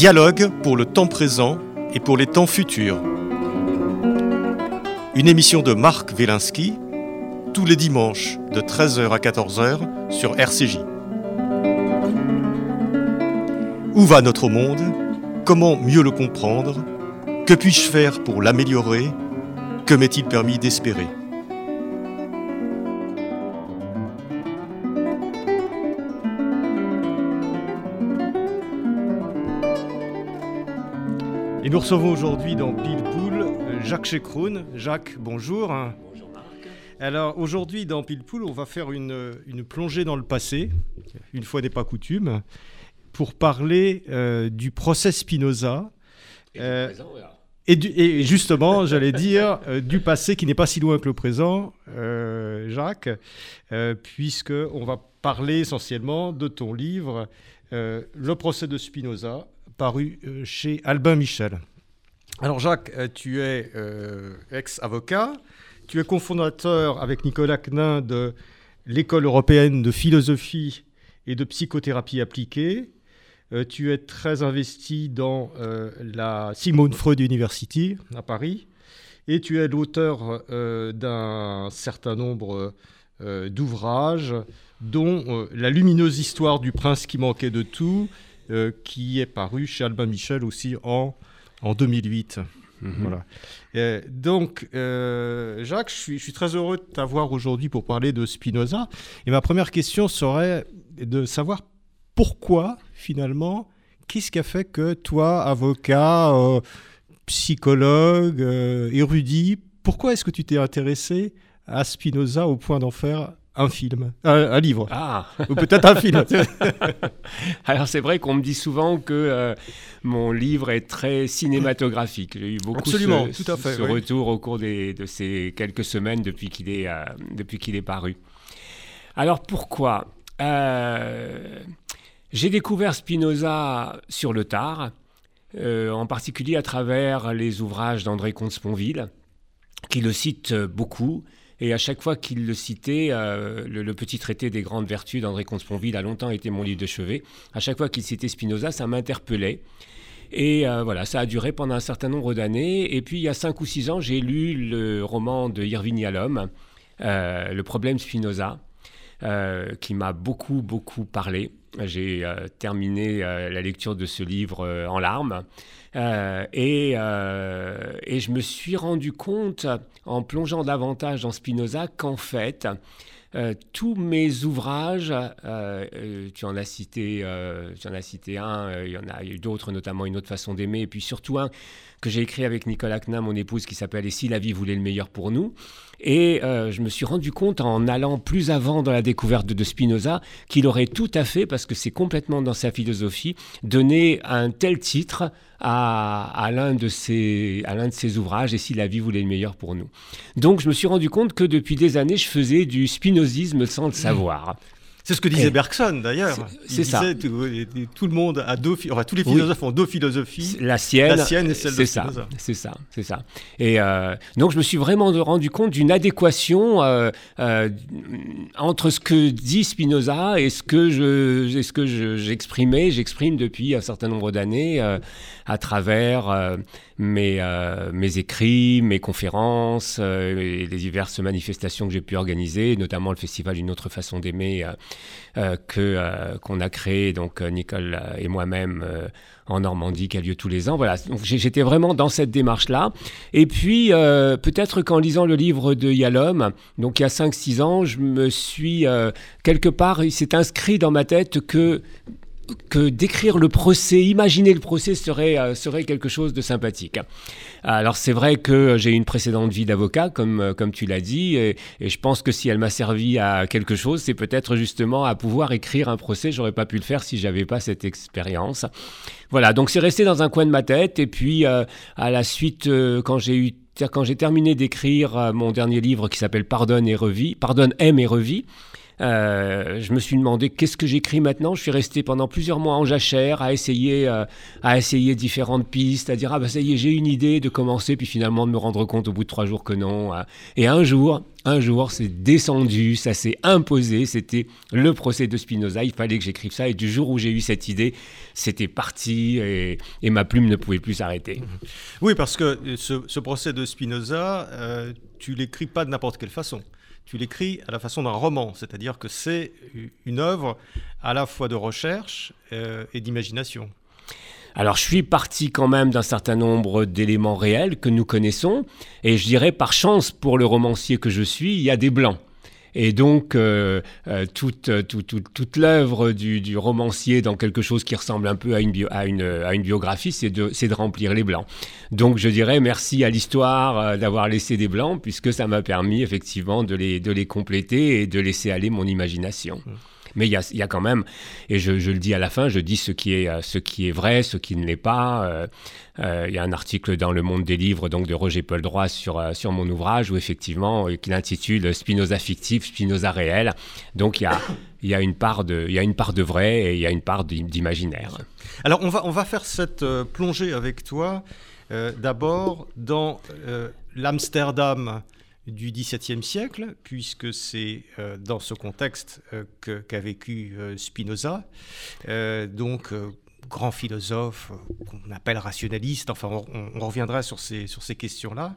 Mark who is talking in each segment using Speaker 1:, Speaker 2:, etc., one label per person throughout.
Speaker 1: Dialogue pour le temps présent et pour les temps futurs. Une émission de Marc Wielinski, tous les dimanches de 13h à 14h sur RCJ. Où va notre monde? Comment mieux le comprendre? Que puis-je faire pour l'améliorer? Que m'est-il permis d'espérer? Et nous recevons aujourd'hui dans Pile Poule Jacques Chekroun. Jacques, bonjour.
Speaker 2: Bonjour Marc.
Speaker 1: Alors aujourd'hui dans Pile Poule, on va faire une, une plongée dans le passé, une fois n'est pas coutume, pour parler euh, du procès Spinoza.
Speaker 2: Et
Speaker 1: Euh,
Speaker 2: du présent, voilà.
Speaker 1: Et, du- et justement, j'allais dire, euh, du passé qui n'est pas si loin que le présent, euh, Jacques, euh, puisque on va parler essentiellement de ton livre, euh, Le procès de Spinoza, paru euh, chez Albin Michel. Alors Jacques, euh, tu es euh, ex-avocat, tu es cofondateur avec Nicolas Knin de l'École européenne de philosophie et de psychothérapie appliquée. Tu es très investi dans la Sigmund Freud University à Paris et tu es l'auteur d'un certain nombre d'ouvrages dont La lumineuse histoire du prince qui manquait de tout, qui est paru chez Albin Michel aussi en, en 2008.
Speaker 2: Mhm.
Speaker 1: Voilà. Euh, donc, euh, Jacques, je suis, je suis très heureux de t'avoir aujourd'hui pour parler de Spinoza. Et ma première question serait de savoir pourquoi, finalement, qu'est-ce qui a fait que toi, avocat, euh, psychologue, euh, érudit, pourquoi est-ce que tu t'es intéressé à Spinoza au point d'en faire un film, un, un livre,
Speaker 2: Ah,
Speaker 1: ou peut-être un film
Speaker 2: alors c'est vrai qu'on me dit souvent que euh, mon livre est très cinématographique. J'ai eu beaucoup
Speaker 1: Absolument,
Speaker 2: ce,
Speaker 1: tout à fait,
Speaker 2: ce
Speaker 1: oui.
Speaker 2: retour au cours des- de ces quelques semaines depuis qu'il est, euh, depuis qu'il est paru. Alors pourquoi? Euh, J'ai découvert Spinoza sur le tard, en particulier à travers les ouvrages d'André Comte-Sponville, qui le cite beaucoup. Et à chaque fois qu'il le citait, euh, le, petit traité des grandes vertus d'André Comte-Sponville a longtemps été mon livre de chevet. À chaque fois qu'il citait Spinoza, ça m'interpellait. Et euh, voilà, ça a duré pendant un certain nombre d'années. Et puis, il y a cinq ou six ans, j'ai lu le roman de Irving Yalom, euh, Le problème Spinoza, qui m'a beaucoup, beaucoup parlé. J'ai terminé la lecture de ce livre en larmes. Euh, et, euh, et je me suis rendu compte, en plongeant davantage dans Spinoza, qu'en fait, euh, tous mes ouvrages, tu en as cité, tu en as cité un, il y en a eu d'autres, notamment une autre façon d'aimer, et puis surtout un que j'ai écrit avec Nicolas Knin, mon épouse, qui s'appelle Et si la vie voulait le meilleur pour nous. Et je me suis rendu compte en allant plus avant dans la découverte de Spinoza qu'il aurait tout à fait, parce que c'est complètement dans sa philosophie, donné un tel titre à, à l'un de ses, à l'un de ses ouvrages, Et si la vie voulait le meilleur pour nous. Donc je me suis rendu compte que depuis des années, je faisais du spinozisme sans le savoir.
Speaker 1: C'est ce que disait
Speaker 2: Et-
Speaker 1: Bergson d'ailleurs.
Speaker 2: C'est- ça.
Speaker 1: Tout, tout le monde a deux, enfin, tous les
Speaker 2: Oui.
Speaker 1: philosophes ont deux philosophies.
Speaker 2: La sienne,
Speaker 1: La sienne et celle de
Speaker 2: ça,
Speaker 1: Spinoza.
Speaker 2: c'est ça, c'est ça. Et euh, donc je me suis vraiment rendu compte d'une adéquation euh, euh, entre ce que dit Spinoza et ce que je, et ce que je- j'exprimais, j'exprime depuis un certain nombre d'années à travers mes, euh, mes écrits, mes conférences euh, les diverses manifestations que j'ai pu organiser, notamment le festival Une autre façon d'aimer euh, que qu'on a créé donc Nicole et moi-même en Normandie qui a lieu tous les ans. Voilà, j'étais vraiment dans cette démarche-là. Et puis peut-être qu'en lisant le livre de Yalom, donc il y a 5-6 ans, je me suis quelque part, il s'est inscrit dans ma tête que que d'écrire le procès, imaginer le procès serait, euh, serait quelque chose de sympathique. Alors c'est vrai que j'ai une précédente vie d'avocat, comme, euh, comme tu l'as dit, et, je pense que si elle m'a servi à quelque chose, c'est peut-être justement à pouvoir écrire un procès. J'aurais pas pu le faire si j'avais pas cette expérience. Voilà, donc c'est resté dans un coin de ma tête, et puis euh, à la suite, quand j'ai eu quand j'ai terminé d'écrire mon dernier livre qui s'appelle Pardonne et Pardonne, aime et revis, Euh, je me suis demandé qu'est-ce que j'écris maintenant? Je suis resté pendant plusieurs mois en jachère à essayer, euh, à essayer différentes pistes, à dire ah bah ça y est j'ai une idée de commencer, puis finalement de me rendre compte au bout de trois jours que non. Euh. Et un jour, un jour, c'est descendu, ça s'est imposé. C'était le procès de Spinoza. Il fallait que j'écrive ça. Et du jour où j'ai eu cette idée, c'était parti et, ma plume ne pouvait plus s'arrêter.
Speaker 1: Oui, parce que ce, procès de Spinoza, tu l'écris pas de n'importe quelle façon tu l'écris à la façon d'un roman, c'est-à-dire que c'est une œuvre à la fois de recherche euh, et d'imagination.
Speaker 2: Alors je suis parti quand même d'un certain nombre d'éléments réels que nous connaissons, et je dirais par chance pour le romancier que je suis, il y a des blancs. Et donc, euh, euh, toute, toute, l'œuvre du, romancier dans quelque chose qui ressemble un peu à une, à une, biographie, c'est de, de, remplir les blancs. Donc, je dirais merci à l'histoire euh, d'avoir laissé des blancs, puisque ça m'a permis effectivement de les, de les compléter et de laisser aller mon imagination. Mmh. Mais il y a, quand même, et je, le dis à la fin, je dis ce qui est, euh, vrai, ce qui ne l'est pas. Euh, euh, il y a un article dans Le Monde des Livres donc de Roger Paul Droit sur, mon ouvrage où effectivement, qu'il intitule Spinoza fictif, Spinoza réel. Donc il y a, une part de, vrai et il y a une part d'imaginaire.
Speaker 1: Alors on va faire cette plongée avec toi. D'abord dans l'Amsterdam du XVIIe siècle, puisque c'est euh, dans ce contexte euh, qu'a vécu euh, Spinoza, donc grand philosophe qu'on appelle rationaliste, enfin on, reviendra sur ces, sur ces questions-là.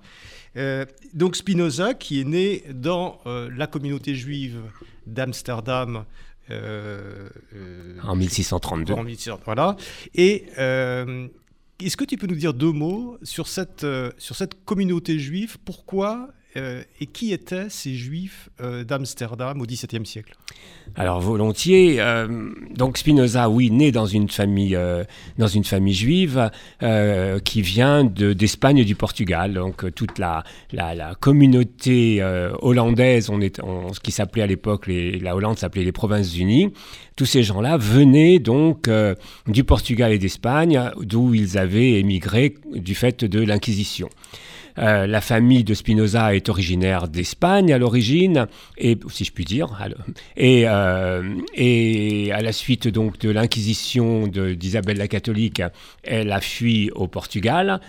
Speaker 1: donc Spinoza qui est né dans la communauté juive d'Amsterdam
Speaker 2: en 1632.
Speaker 1: En voilà. Et est-ce que tu peux nous dire deux mots sur cette, sur cette communauté juive? Pourquoi euh, et qui étaient ces juifs euh, d'Amsterdam au XVIIe siècle?
Speaker 2: Alors volontiers. Euh, donc Spinoza, oui, né dans une famille, dans une famille juive qui vient d'Espagne et du Portugal. Donc toute la, la, communauté hollandaise, on est, ce qui s'appelait à l'époque, la Hollande s'appelait les Provinces-Unies. Tous ces gens-là venaient donc du Portugal et d'Espagne, d'où ils avaient émigré du fait de l'Inquisition. Euh, la famille de Spinoza est originaire d'Espagne à l'origine, et si je puis dire, et, euh, et à la suite donc de l'inquisition d'Isabelle la catholique, elle a fui au Portugal.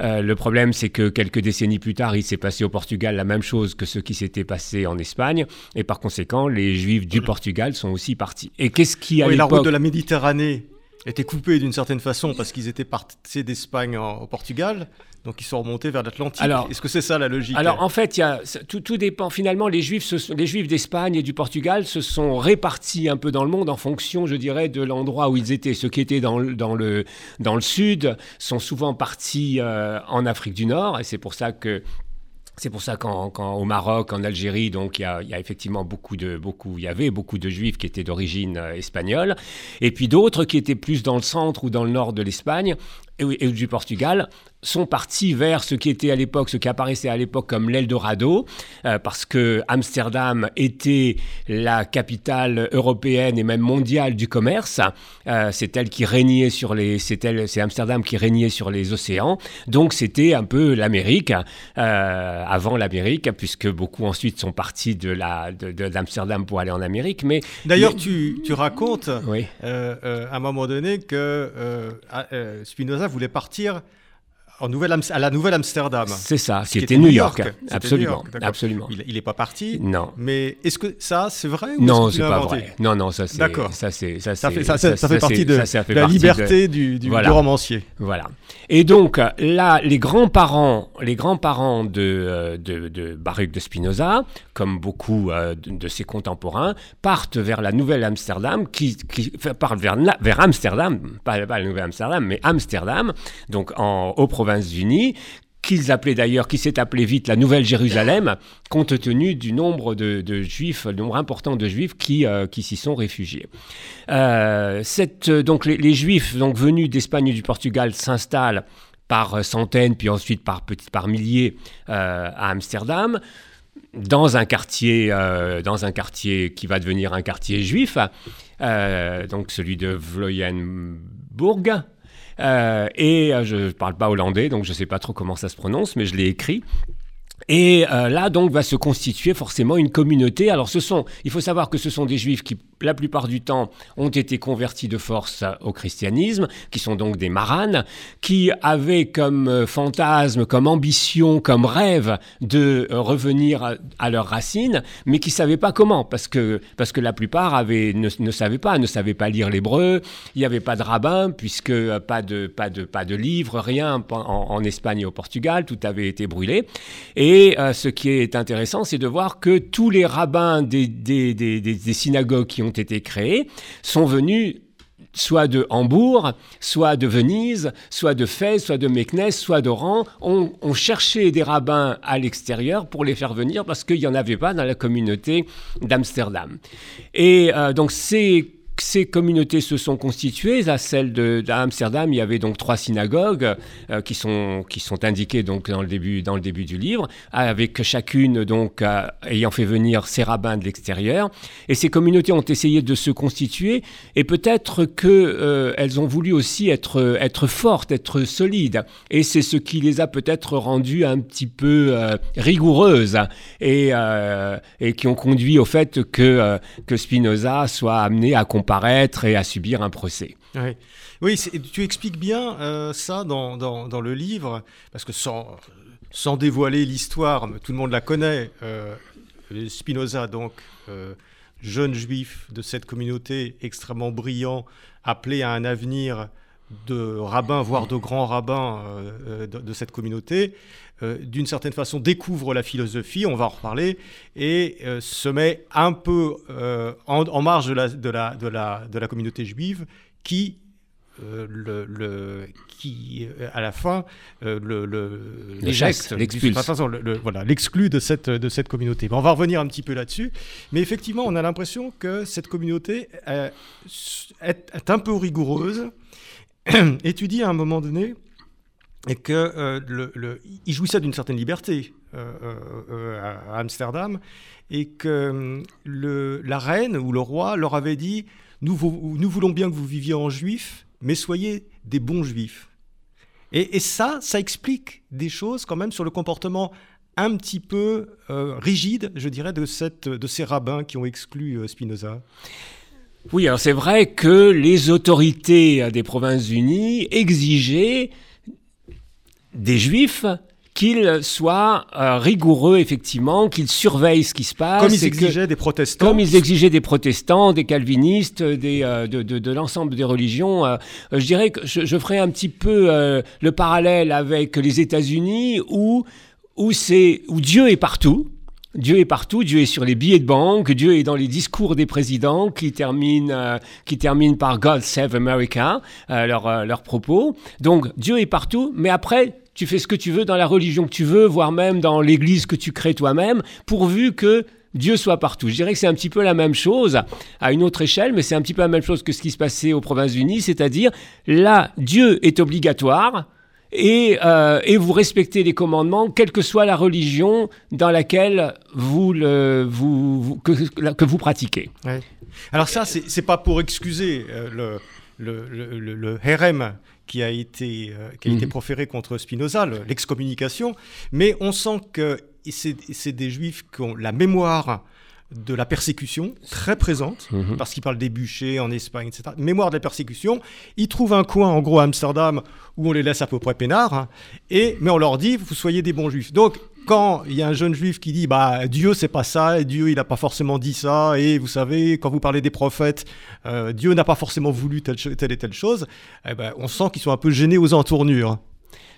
Speaker 2: Euh, le problème, c'est que quelques décennies plus tard, il s'est passé au Portugal la même chose que ce qui s'était passé en Espagne, et par conséquent, les Juifs du Portugal sont aussi partis. Et qu'est-ce qui
Speaker 1: a la route de la Méditerranée était coupée d'une certaine façon parce qu'ils étaient partis d'Espagne au Portugal. Donc ils sont remontés vers l'Atlantique. Est-ce que c'est ça la logique
Speaker 2: Alors en fait, y a, tout, tout, dépend. Finalement, les Juifs, les Juifs d'Espagne et du Portugal se sont répartis un peu dans le monde en fonction, je dirais, de l'endroit où ils étaient. Ceux qui étaient dans, dans, le, dans le sud sont souvent partis euh, en Afrique du Nord, et c'est pour ça que c'est pour ça qu'au Maroc, en Algérie, donc il y, a, effectivement beaucoup de beaucoup, il y avait beaucoup de juifs qui étaient d'origine euh, espagnole, et puis d'autres qui étaient plus dans le centre ou dans le nord de l'Espagne et, du Portugal sont partis vers ce qui était à l'époque, ce qui apparaissait à l'époque comme l'Eldorado, euh, parce que Amsterdam était la capitale européenne et même mondiale du commerce. Euh, c'est elle qui régnait sur les, c'est c'est Amsterdam qui régnait sur les océans. Donc c'était un peu l'Amérique euh, avant l'Amérique, puisque beaucoup ensuite sont partis de la d'Amsterdam pour aller en Amérique. Mais
Speaker 1: d'ailleurs, tu, tu, racontes oui. à un moment donné que Spinoza voulait partir en Nouvelle à la Nouvelle Amsterdam.
Speaker 2: C'est ça, qui, était, New York. Absolument, absolument.
Speaker 1: Il n'est pas parti.
Speaker 2: Non.
Speaker 1: Mais est-ce que ça, c'est vrai
Speaker 2: ou Non, c'est pas vrai. Non, non, ça c'est.
Speaker 1: D'accord.
Speaker 2: Ça c'est ça,
Speaker 1: ça, fait, ça, fait partie de, la liberté du, du, romancier.
Speaker 2: Voilà. Et donc là, les grands-parents, les grands-parents de, euh, de, de, Baruch de Spinoza, comme beaucoup euh, de, ses contemporains, partent vers la Nouvelle Amsterdam, qui, partent vers, vers Amsterdam, pas, pas la Nouvelle Amsterdam, mais Amsterdam, donc en, au Provinces-Unies, qu'ils appelaient d'ailleurs, qui s'est appelé vite la Nouvelle Jérusalem, compte tenu du nombre de, juifs, le nombre important de juifs qui, euh, qui s'y sont réfugiés. Euh, cette, donc les, juifs donc, venus d'Espagne et du Portugal s'installent par centaines, puis ensuite par, par milliers euh, à Amsterdam dans un quartier, dans un quartier qui va devenir un quartier juif, donc celui de Vloyenburg, euh, et euh, je ne parle pas hollandais, donc je ne sais pas trop comment ça se prononce, mais je l'ai écrit. Et euh, là, donc, va se constituer forcément une communauté. Alors, ce sont, il faut savoir que ce sont des juifs qui, la plupart du temps, ont été convertis de force au christianisme, qui sont donc des maranes, qui avaient comme euh, fantasme, comme ambition, comme rêve de euh, revenir à, leurs racines, mais qui ne savaient pas comment, parce que, parce que la plupart avaient, ne, ne savaient pas, ne savaient pas lire l'hébreu, il n'y avait pas de rabbin, puisque pas de, pas de, pas de livres, rien en, en Espagne et au Portugal, tout avait été brûlé. Et euh, ce qui est intéressant, c'est de voir que tous les rabbins des, synagogues qui ont été créées sont venus soit de Hambourg, soit de Venise, soit de Fès, soit de Meknès, soit d'Oran, ont cherché des rabbins à l'extérieur pour les faire venir parce qu'il n'y en avait pas dans la communauté d'Amsterdam. Et euh, donc c'est ces communautés se sont constituées. À celle d'Amsterdam, il y avait donc trois synagogues euh, qui, sont, qui sont indiquées donc dans le début, dans le début du livre, avec chacune donc euh, ayant fait venir ses rabbins de l'extérieur. Et ces communautés ont essayé de se constituer et peut-être qu'elles euh, elles ont voulu aussi être, être fortes, être solides. Et c'est ce qui les a peut-être rendues un petit peu euh, rigoureuses et, et qui ont conduit au fait que, que Spinoza soit amené à comprendre paraître et à subir un procès.
Speaker 1: Oui, tu expliques bien euh, ça dans, le livre, parce que sans, sans dévoiler l'histoire, tout le monde la connaît, euh, Spinoza, donc euh, jeune juif de cette communauté extrêmement brillant, appelé à un avenir de rabbin, voire de grand rabbin de, cette communauté, euh, d'une certaine façon découvre la philosophie, on va en reparler, et euh, se met un peu en, en, marge de la, de, la, de, la, de la communauté juive qui le, le, qui, à la fin, euh, le,
Speaker 2: l'éjecte, l'expulse.
Speaker 1: Voilà, l'exclut de cette, de cette communauté. on va revenir un petit peu là-dessus. Mais effectivement, on a l'impression que cette communauté est, est un peu rigoureuse et tu dis à un moment donné et que euh, jouissait d'une certaine liberté euh, euh, à Amsterdam et que le, la reine ou le roi leur avait dit nous, voulons bien que vous viviez en juif, mais soyez des bons juifs. Et, ça, ça explique des choses quand même sur le comportement un petit peu rigide, je dirais, de, de ces rabbins qui ont exclu Spinoza.
Speaker 2: Oui, alors c'est vrai que les autorités des Provinces-Unies exigeaient des juifs qu'ils soient euh, rigoureux, effectivement, qu'ils surveillent ce qui se passe.
Speaker 1: Comme ils exigeaient des protestants.
Speaker 2: Comme ils exigeaient des protestants, des calvinistes, des, euh, de, de, de l'ensemble des religions. Euh, je dirais que je, je, ferai un petit peu euh, le parallèle avec les États-Unis où, où, où Dieu est partout. Dieu est partout, Dieu est sur les billets de banque, Dieu est dans les discours des présidents qui terminent, euh, qui terminent par God Save America, euh, leurs euh, leur propos. Donc Dieu est partout, mais après, tu fais ce que tu veux dans la religion que tu veux, voire même dans l'église que tu crées toi-même, pourvu que Dieu soit partout. Je dirais que c'est un petit peu la même chose, à une autre échelle, mais c'est un petit peu la même chose que ce qui se passait aux Provinces-Unies, c'est-à-dire là, Dieu est obligatoire, et, euh, et, vous respectez les commandements, quelle que soit la religion dans laquelle vous, vous, que, vous pratiquez.
Speaker 1: Alors ça, c'est pas pour excuser euh, le, le, le, le, qui a été, euh, qui a mmh. été proféré contre Spinoza, l'excommunication, mais on sent que c'est des juifs qui ont la mémoire de la persécution très présente, mmh. parce qu'il parle des bûchers en Espagne, etc. Mémoire de la persécution. Ils trouvent un coin, en gros, à Amsterdam, où on les laisse à peu près peinards, hein, et, mais on leur dit, vous soyez des bons juifs. Donc, quand il y a un jeune juif qui dit, bah, Dieu, c'est pas ça, Dieu, il n'a pas forcément dit ça, et vous savez, quand vous parlez des prophètes, euh, Dieu n'a pas forcément voulu telle, telle, et telle chose, eh ben, on sent qu'ils sont un peu gênés aux entournures.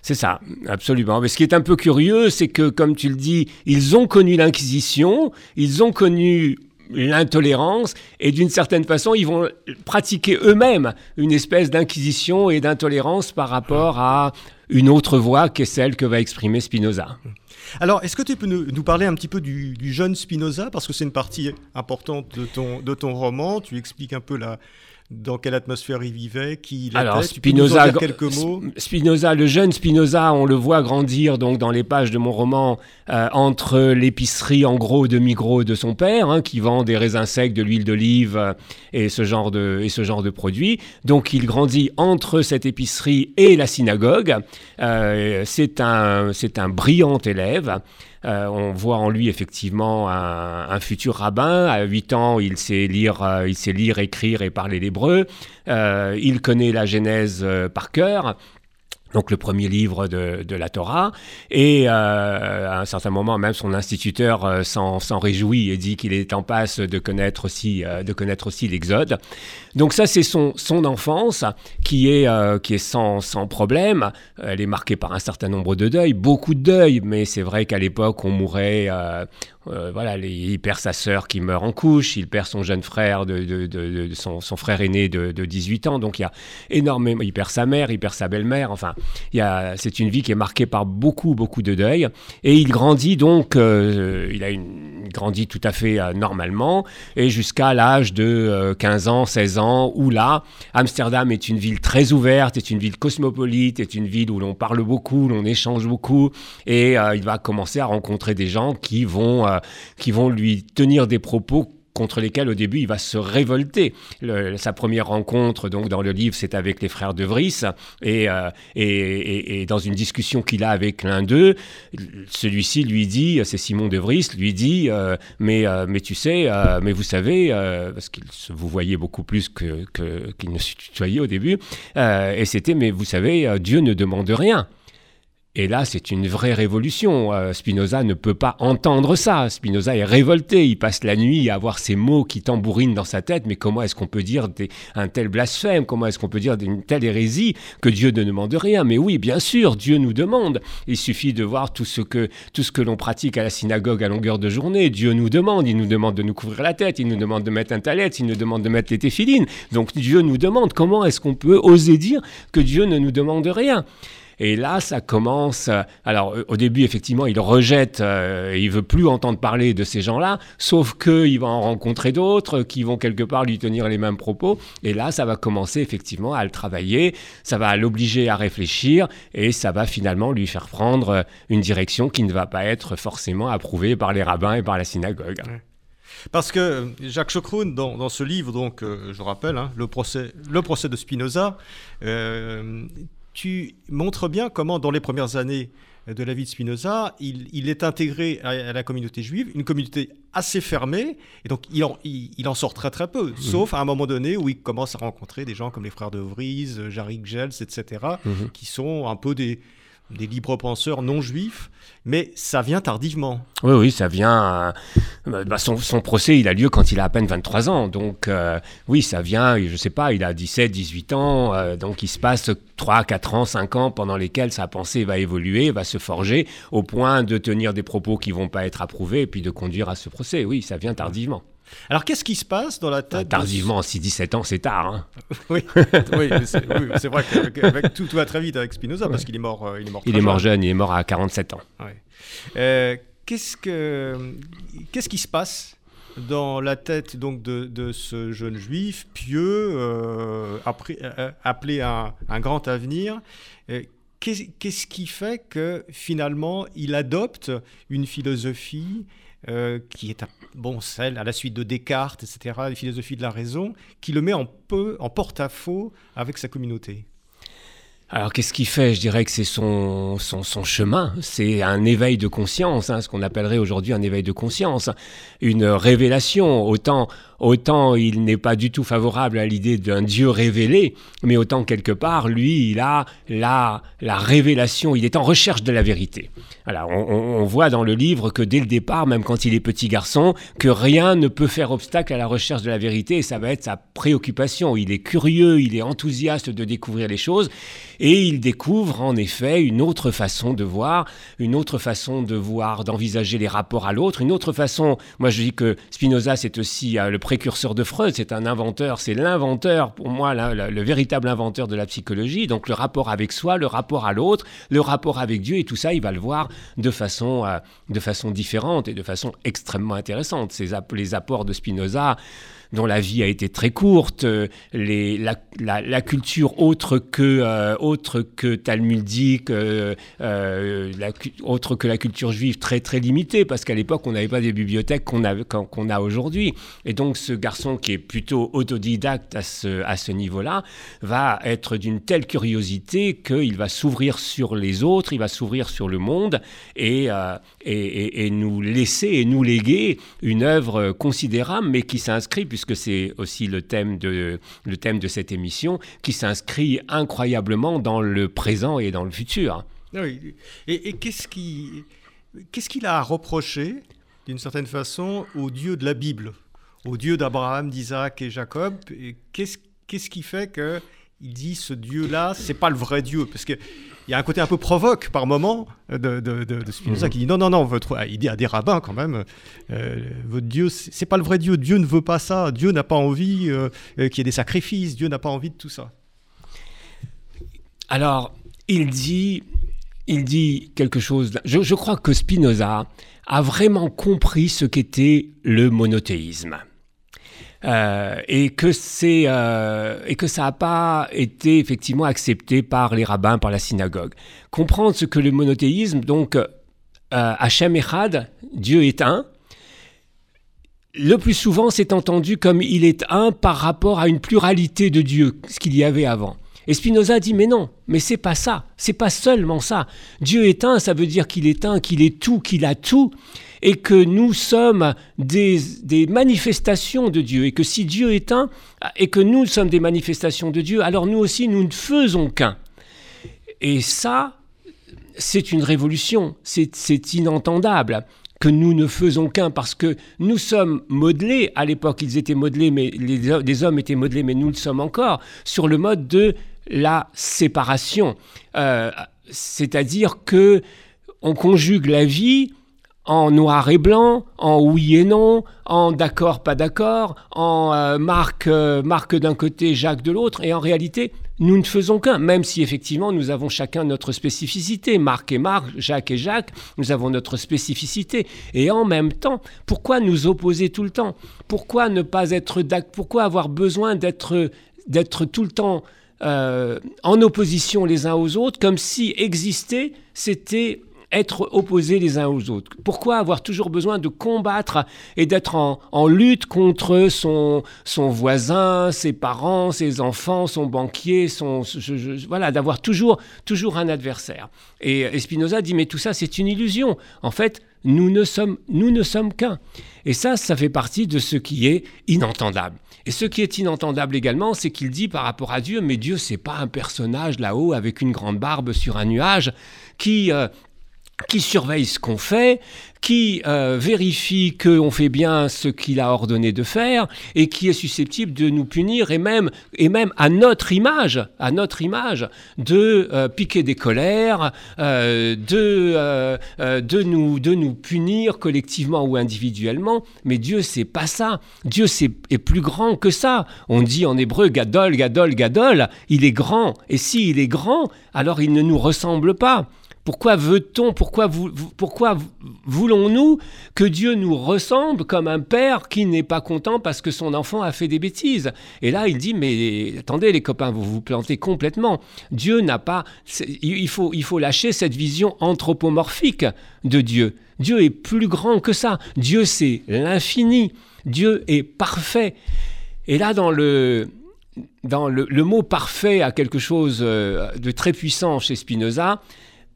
Speaker 2: C'est ça, absolument. Mais ce qui est un peu curieux, c'est que, comme tu le dis, ils ont connu l'Inquisition, ils ont connu l'intolérance, et d'une certaine façon, ils vont pratiquer eux-mêmes une espèce d'inquisition et d'intolérance par rapport à une autre voie qui est celle que va exprimer Spinoza.
Speaker 1: Alors, est-ce que tu peux nous, parler un petit peu du, jeune Spinoza? Parce que c'est une partie importante de ton roman. Tu expliques un peu la, dans quelle atmosphère il vivait, qui il
Speaker 2: Alors,
Speaker 1: était.
Speaker 2: Spinoza,
Speaker 1: quelques mots
Speaker 2: Spinoza, le jeune Spinoza, on le voit grandir donc dans les pages de mon roman euh, entre l'épicerie en gros de Migros de son père, hein, qui vend des raisins secs, de l'huile d'olive euh, et ce genre de et ce genre de produits. Donc il grandit entre cette épicerie et la synagogue. Euh, c'est un c'est un brillant élève. On voit en lui effectivement un, futur rabbin. À 8 ans, il sait lire, il sait lire, écrire et parler l'hébreu. il connaît la Genèse par cœur donc le premier livre de, la Torah, et euh, à un certain moment même son instituteur euh, s'en, réjouit et dit qu'il est en passe de connaître aussi, euh, de connaître aussi l'Exode. Donc ça c'est son, son enfance qui est, qui est sans, sans problème. Elle est marquée par un certain nombre de deuils, beaucoup de deuils, mais c'est vrai qu'à l'époque on mourait euh, voilà, il perd sa sœur qui meurt en couche, il perd son jeune frère, son, frère aîné de, 18 ans, donc il y a énormément, il perd sa mère, il perd sa belle-mère, enfin, c'est une vie qui est marquée par beaucoup, beaucoup de deuil, et il grandit donc, euh, il a une, grandit tout à fait euh, normalement, et jusqu'à l'âge de 15 ans, 16 ans, où là, Amsterdam est une ville très ouverte, est une ville cosmopolite, est une ville où l'on parle beaucoup, l'on échange beaucoup, et il va commencer à rencontrer des gens qui vont qui vont lui tenir des propos contre lesquels au début il va se révolter. sa première rencontre donc dans le livre c'est avec les frères de Vries euh, et, dans une discussion qu'il a avec l'un d'eux, celui-ci lui dit, c'est Simon de Vries, lui dit euh, mais, euh, mais tu sais, mais vous savez, parce qu'il vous voyait beaucoup plus qu'il ne se tutoyait au début, et c'était mais vous savez, Dieu ne demande rien. Et là, c'est une vraie révolution. Euh, Spinoza ne peut pas entendre ça. Spinoza est révolté. Il passe la nuit à avoir ces mots qui tambourinent dans sa tête. Mais comment est-ce qu'on peut dire un tel blasphème? Comment est-ce qu'on peut dire une telle hérésie que Dieu ne demande rien? Mais oui, bien sûr, Dieu nous demande. Il suffit de voir tout ce que, que l'on pratique à la synagogue à longueur de journée. Dieu nous demande. Il nous demande de nous couvrir la tête. Il nous demande de mettre un talet. Il nous demande de mettre les téphilines. Donc Dieu nous demande. Comment est-ce qu'on peut oser dire que Dieu ne nous demande rien? Et là, ça commence. Euh, alors, au début, effectivement, il rejette, euh, il veut plus entendre parler de ces gens-là, sauf qu'il va en rencontrer d'autres qui vont quelque part lui tenir les mêmes propos. Et là, ça va commencer effectivement à le travailler, ça va l'obliger à réfléchir et ça va finalement lui faire prendre une direction qui ne va pas être forcément approuvée par les rabbins et par la synagogue.
Speaker 1: Parce que Jacques Chocroun, dans, ce livre, donc, euh, je rappelle, hein, le, procès, le procès de Spinoza, tu montres bien comment, dans les premières années de la vie de Spinoza, il, est intégré à, la communauté juive, une communauté assez fermée, et donc il en, il, en sort très très peu, sauf à un moment donné où il commence à rencontrer des gens comme les frères de Vries, Jarek Gels, etc., mhm. qui sont un peu des, des libres penseurs non juifs, mais ça vient tardivement.
Speaker 2: Oui, oui, ça vient. Euh, bah, son, procès, il a lieu quand il a à peine 23 ans. Donc, euh, oui, ça vient, je ne sais pas, il a 17, 18 ans. Euh, donc, il se passe 3, 4 ans, 5 ans pendant lesquels sa pensée va évoluer, va se forger, au point de tenir des propos qui vont pas être approuvés et puis de conduire à ce procès. Oui, ça vient tardivement.
Speaker 1: Alors, qu'est-ce qui se passe dans la tête
Speaker 2: Tardivement, 6-17 ans, c'est tard. Hein.
Speaker 1: oui, c'est vrai que tout, va très vite avec Spinoza parce qu'il est mort. Euh,
Speaker 2: il est mort, il est mort jeune. il est mort à 47 ans.
Speaker 1: Euh, qu'est-ce, que, qu'est-ce qui se passe dans la tête donc de, ce jeune juif pieux, euh, appelé à un, grand avenir? Qu'est-ce qui fait que finalement il adopte une philosophie euh, qui est bon, celle à la suite de Descartes, etc., la philosophie de la raison, qui le met en, peu, en porte-à-faux avec sa communauté.
Speaker 2: Alors qu'est-ce qu'il fait? Je dirais que c'est son, son, son, chemin, c'est un éveil de conscience, hein, ce qu'on appellerait aujourd'hui un éveil de conscience, une révélation. Autant, autant il n'est pas du tout favorable à l'idée d'un Dieu révélé, mais autant quelque part, lui, il a la, la révélation, il est en recherche de la vérité. Alors on, on voit dans le livre que dès le départ, même quand il est petit garçon, que rien ne peut faire obstacle à la recherche de la vérité, et ça va être sa préoccupation. Il est curieux, il est enthousiaste de découvrir les choses. Et il découvre en effet une autre façon de voir, une autre façon de voir, d'envisager les rapports à l'autre, une autre façon. Moi, je dis que Spinoza, c'est aussi euh, le précurseur de Freud, c'est un inventeur, c'est l'inventeur, pour moi, le véritable inventeur de la psychologie. Donc, le rapport avec soi, le rapport à l'autre, le rapport avec Dieu, et tout ça, il va le voir de façon, euh, de façon différente et de façon extrêmement intéressante. Les apports de Spinoza dont la vie a été très courte, les, la, culture autre que, autre que talmudique, autre que la culture juive très très limitée, parce qu'à l'époque on n'avait pas des bibliothèques qu'on a, qu'on a aujourd'hui. Et donc ce garçon qui est plutôt autodidacte à ce, à ce niveau-là va être d'une telle curiosité qu'il va s'ouvrir sur les autres, il va s'ouvrir sur le monde et, et, et, nous laisser et nous léguer une œuvre considérable, mais qui s'inscrit, puisque c'est aussi le thème, de, cette émission, qui s'inscrit incroyablement dans le présent et dans le futur.
Speaker 1: Oui. Et, qu'est-ce qu'il a à reprocher, d'une certaine façon, au Dieu de la Bible, au Dieu d'Abraham, d'Isaac et Jacob Qu'est-ce qu'est-ce qui fait que il dit ce Dieu-là, c'est pas le vrai Dieu? Parce que il y a un côté un peu provoque par moment de, de, de, Spinoza mhm. qui dit non, non, non, votre, il dit à des rabbins quand même, euh, votre Dieu, c'est pas le vrai Dieu, Dieu ne veut pas ça, Dieu n'a pas envie euh, euh, qu'il y ait des sacrifices, Dieu n'a pas envie de tout ça.
Speaker 2: Alors, il dit, il dit quelque chose, je, je crois que Spinoza a vraiment compris ce qu'était le monothéisme. Euh, et que c'est euh, et que ça n'a pas été effectivement accepté par les rabbins, par la synagogue. Comprendre ce que le monothéisme, donc euh, Echad, Dieu est un. Le plus souvent, c'est entendu comme il est un par rapport à une pluralité de Dieu, ce qu'il y avait avant. Et Spinoza dit mais non, mais c'est pas ça, c'est pas seulement ça. Dieu est un, ça veut dire qu'il est un, qu'il est tout, qu'il a tout et que nous sommes des, manifestations de Dieu, et que si Dieu est un, et que nous sommes des manifestations de Dieu, alors nous aussi, nous ne faisons qu'un. Et ça, c'est une révolution, c'est inentendable que nous ne faisons qu'un parce que nous sommes modelés, à l'époque ils étaient modelés, mais les, hommes étaient modelés, mais nous le sommes encore, sur le mode de la séparation. Euh, c'est-à-dire que on conjugue la vie en noir et blanc, en oui et non, en d'accord, pas d'accord, en euh, Marc, euh, Marc d'un côté, Jacques de l'autre, et en réalité, nous ne faisons qu'un, même si effectivement nous avons chacun notre spécificité. Marc et Marc, Jacques et Jacques, nous avons notre spécificité. Et en même temps, pourquoi nous opposer tout le temps? Pourquoi ne pas être Pourquoi avoir besoin d'être d'être tout le temps euh, en opposition les uns aux autres, comme si exister, c'était être opposés les uns aux autres Pourquoi avoir toujours besoin de combattre et d'être en, lutte contre son, voisin, ses parents, ses enfants, son banquier, voilà, d'avoir toujours, toujours un adversaire? Et Spinoza dit mais tout ça c'est une illusion. En fait, nous ne sommes, nous ne sommes qu'un. Et ça, ça fait partie de ce qui est inentendable. Et ce qui est inentendable également, c'est qu'il dit par rapport à Dieu, mais Dieu, c'est pas un personnage là-haut avec une grande barbe sur un nuage qui, euh, qui surveille ce qu'on fait, qui euh, vérifie qu'on fait bien ce qu'il a ordonné de faire et qui est susceptible de nous punir et même, et même à notre image, à notre image, de euh, piquer des colères, euh, de, de, nous, de nous punir collectivement ou individuellement. Mais Dieu, c'est pas ça. Dieu c'est, est plus grand que ça. On dit en hébreu Gadol, Gadol, Gadol. Il est grand. Et s'il est grand, alors il ne nous ressemble pas. Pourquoi veut-on, pourquoi, voulons-nous que Dieu nous ressemble comme un père qui n'est pas content parce que son enfant a fait des bêtises? Et là, il dit, mais attendez les copains, vous vous plantez complètement. Dieu n'a pas... Il faut, il faut lâcher cette vision anthropomorphique de Dieu. Dieu est plus grand que ça. Dieu, c'est l'infini. Dieu est parfait. Et là, dans le, dans le, mot parfait a quelque chose euh, de très puissant chez Spinoza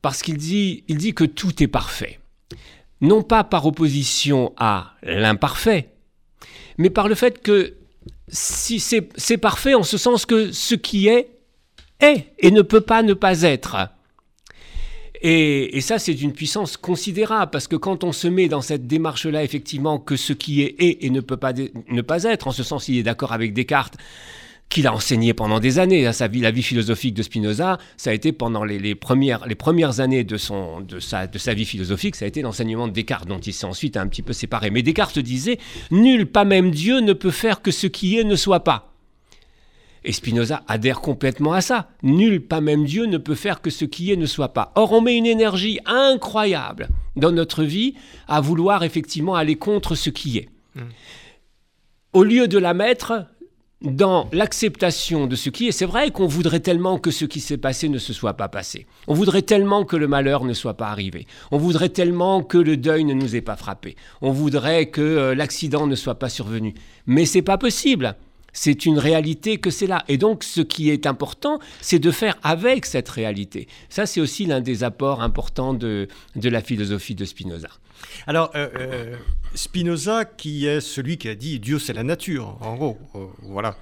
Speaker 2: parce qu'il dit, il dit que tout est parfait. Non pas par opposition à l'imparfait, mais par le fait que si c'est parfait en ce sens que ce qui est est et ne peut pas ne pas être. Et, ça, c'est d'une puissance considérable, parce que quand on se met dans cette démarche-là, effectivement, que ce qui est est et ne peut pas ne pas être, en ce sens, il est d'accord avec Descartes, qu'il a enseigné pendant des années. Hein, sa vie, la vie philosophique de Spinoza, ça a été pendant les, premières, les premières années de, son, de, sa, de sa vie philosophique, ça a été l'enseignement de Descartes, dont il s'est ensuite un petit peu séparé. Mais Descartes disait Nul, pas même Dieu, ne peut faire que ce qui est ne soit pas. Et Spinoza adhère complètement à ça. Nul, pas même Dieu, ne peut faire que ce qui est ne soit pas. Or, on met une énergie incroyable dans notre vie à vouloir effectivement aller contre ce qui est. Mmh. au lieu de la mettre dans l'acceptation de ce qui est. C'est vrai qu'on voudrait tellement que ce qui s'est passé ne se soit pas passé. On voudrait tellement que le malheur ne soit pas arrivé. On voudrait tellement que le deuil ne nous ait pas frappé. On voudrait que euh, l'accident ne soit pas survenu. Mais c'est pas possible. C'est une réalité que c'est là. Et donc, ce qui est important, c'est de faire avec cette réalité. Ça, c'est aussi l'un des apports importants de, de la philosophie de Spinoza.
Speaker 1: Alors, euh, euh, Spinoza, qui est celui qui a dit Dieu c'est la nature, en gros, euh, voilà.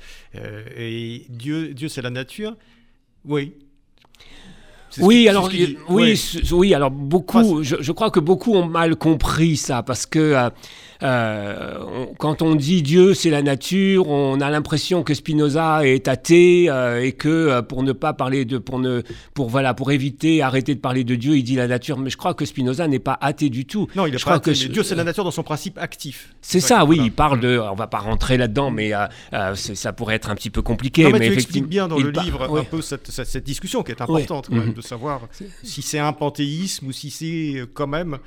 Speaker 1: et Dieu, Dieu c'est la nature, oui.
Speaker 2: Oui, alors, oui, oui, alors beaucoup, je, je, crois que beaucoup ont mal compris ça, parce que euh, quand on dit Dieu, c'est la nature, on a l'impression que Spinoza est athée euh, et que euh, pour ne pas parler de, pour ne, pour voilà, pour éviter, arrêter de parler de Dieu, il dit la nature. Mais je crois que Spinoza n'est pas athée du tout.
Speaker 1: Non, il est
Speaker 2: je
Speaker 1: pas athée, que Dieu, c'est la nature dans son principe actif.
Speaker 2: C'est ça, oui. Il parle de, on va pas rentrer là-dedans, mais ça pourrait être un petit peu compliqué.
Speaker 1: Non,
Speaker 2: mais,
Speaker 1: tu expliques bien dans le livre un peu cette, cette, discussion qui est importante quand même, mhm. de savoir si c'est un panthéisme ou si c'est quand même.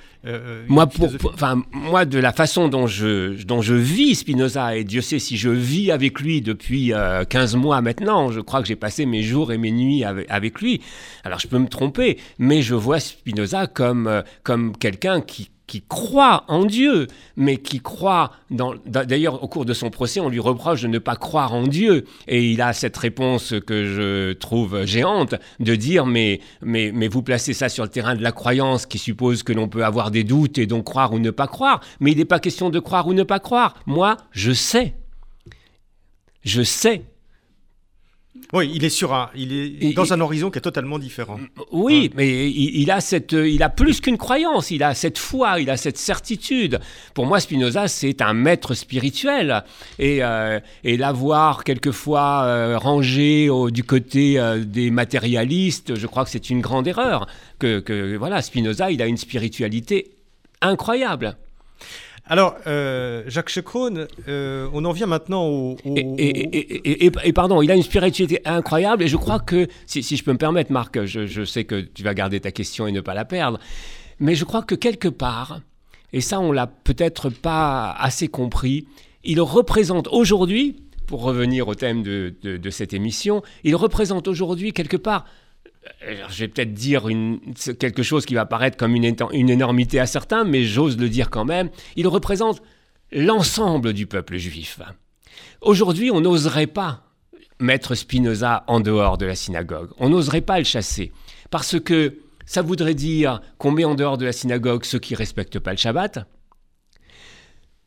Speaker 2: moi, pour, enfin, moi, de la dont je dont je vis Spinoza, et Dieu sait si je vis avec lui depuis 15 euh, mois maintenant, je crois que j'ai passé mes jours et mes nuits avec, lui. Alors je peux me tromper, mais je vois Spinoza comme, euh, comme quelqu'un qui, qui croit en Dieu, mais qui croit. D'ailleurs, au cours de son procès, on lui reproche de ne pas croire en Dieu. Et il a cette réponse que je trouve géante de dire, mais, mais, mais vous placez ça sur le terrain de la croyance qui suppose que l'on peut avoir des doutes et donc croire ou ne pas croire. Mais il n'est pas question de croire ou ne pas croire. Moi, je sais. Je sais
Speaker 1: oui, il est sur un, il est dans un horizon qui est totalement différent.
Speaker 2: Oui, mais il, a cette, il a plus qu'une croyance, il a cette foi, il a cette certitude. Pour moi, Spinoza, c'est un maître spirituel, et, euh, et l'avoir quelquefois euh, rangé du côté euh, des matérialistes, je crois que c'est une grande erreur. Que, que voilà, Spinoza, il a une spiritualité incroyable.
Speaker 1: Alors, euh, Jacques Checrone, euh, on en vient maintenant au...
Speaker 2: Et, pardon, il a une spiritualité incroyable, et je crois que, si, je peux me permettre, Marc, je, sais que tu vas garder ta question et ne pas la perdre, mais je crois que quelque part, et ça on l'a peut-être pas assez compris, il représente aujourd'hui, pour revenir au thème de cette émission, il représente aujourd'hui quelque part je vais peut-être dire quelque chose qui va paraître comme une, une énormité à certains, mais j'ose le dire quand même, il représente l'ensemble du peuple juif. Aujourd'hui, on n'oserait pas mettre Spinoza en dehors de la synagogue, on n'oserait pas le chasser, parce que ça voudrait dire qu'on met en dehors de la synagogue ceux qui ne respectent pas le Shabbat,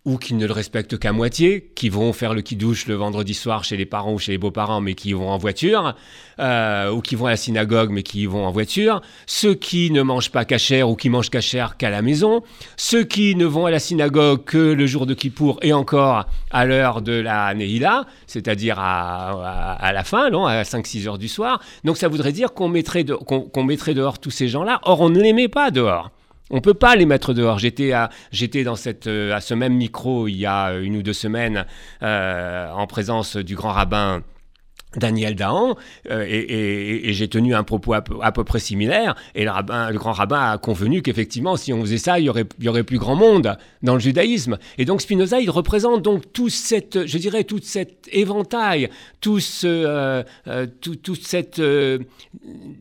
Speaker 2: ou qui ne le respectent qu'à moitié, qui vont faire le qui-douche le vendredi soir chez les parents ou chez les beaux-parents, mais qui vont en voiture, euh, ou qui vont à la synagogue, mais qui vont en voiture, ceux qui ne mangent pas cachère ou qui mangent cachère qu'à la maison, ceux qui ne vont à la synagogue que le jour de Kippour et encore à l'heure de la Neila, c'est-à-dire à, la fin, non, à 5-6 heures du soir. Donc ça voudrait dire qu'on mettrait, qu'on mettrait dehors tous ces gens-là. Or, on ne les met pas dehors. On peut pas les mettre dehors. J'étais à, euh, à ce même micro il y a une ou deux semaines euh, en présence du grand rabbin Daniel Dahan, euh, et, j'ai tenu un propos à peu, près similaire, et le, grand rabbin a convenu qu'effectivement, si on faisait ça, il y, aurait, plus grand monde dans le judaïsme. Et donc Spinoza, il représente donc tout cette, je dirais, toute cet éventail, tout ce, euh, euh, tout, cette,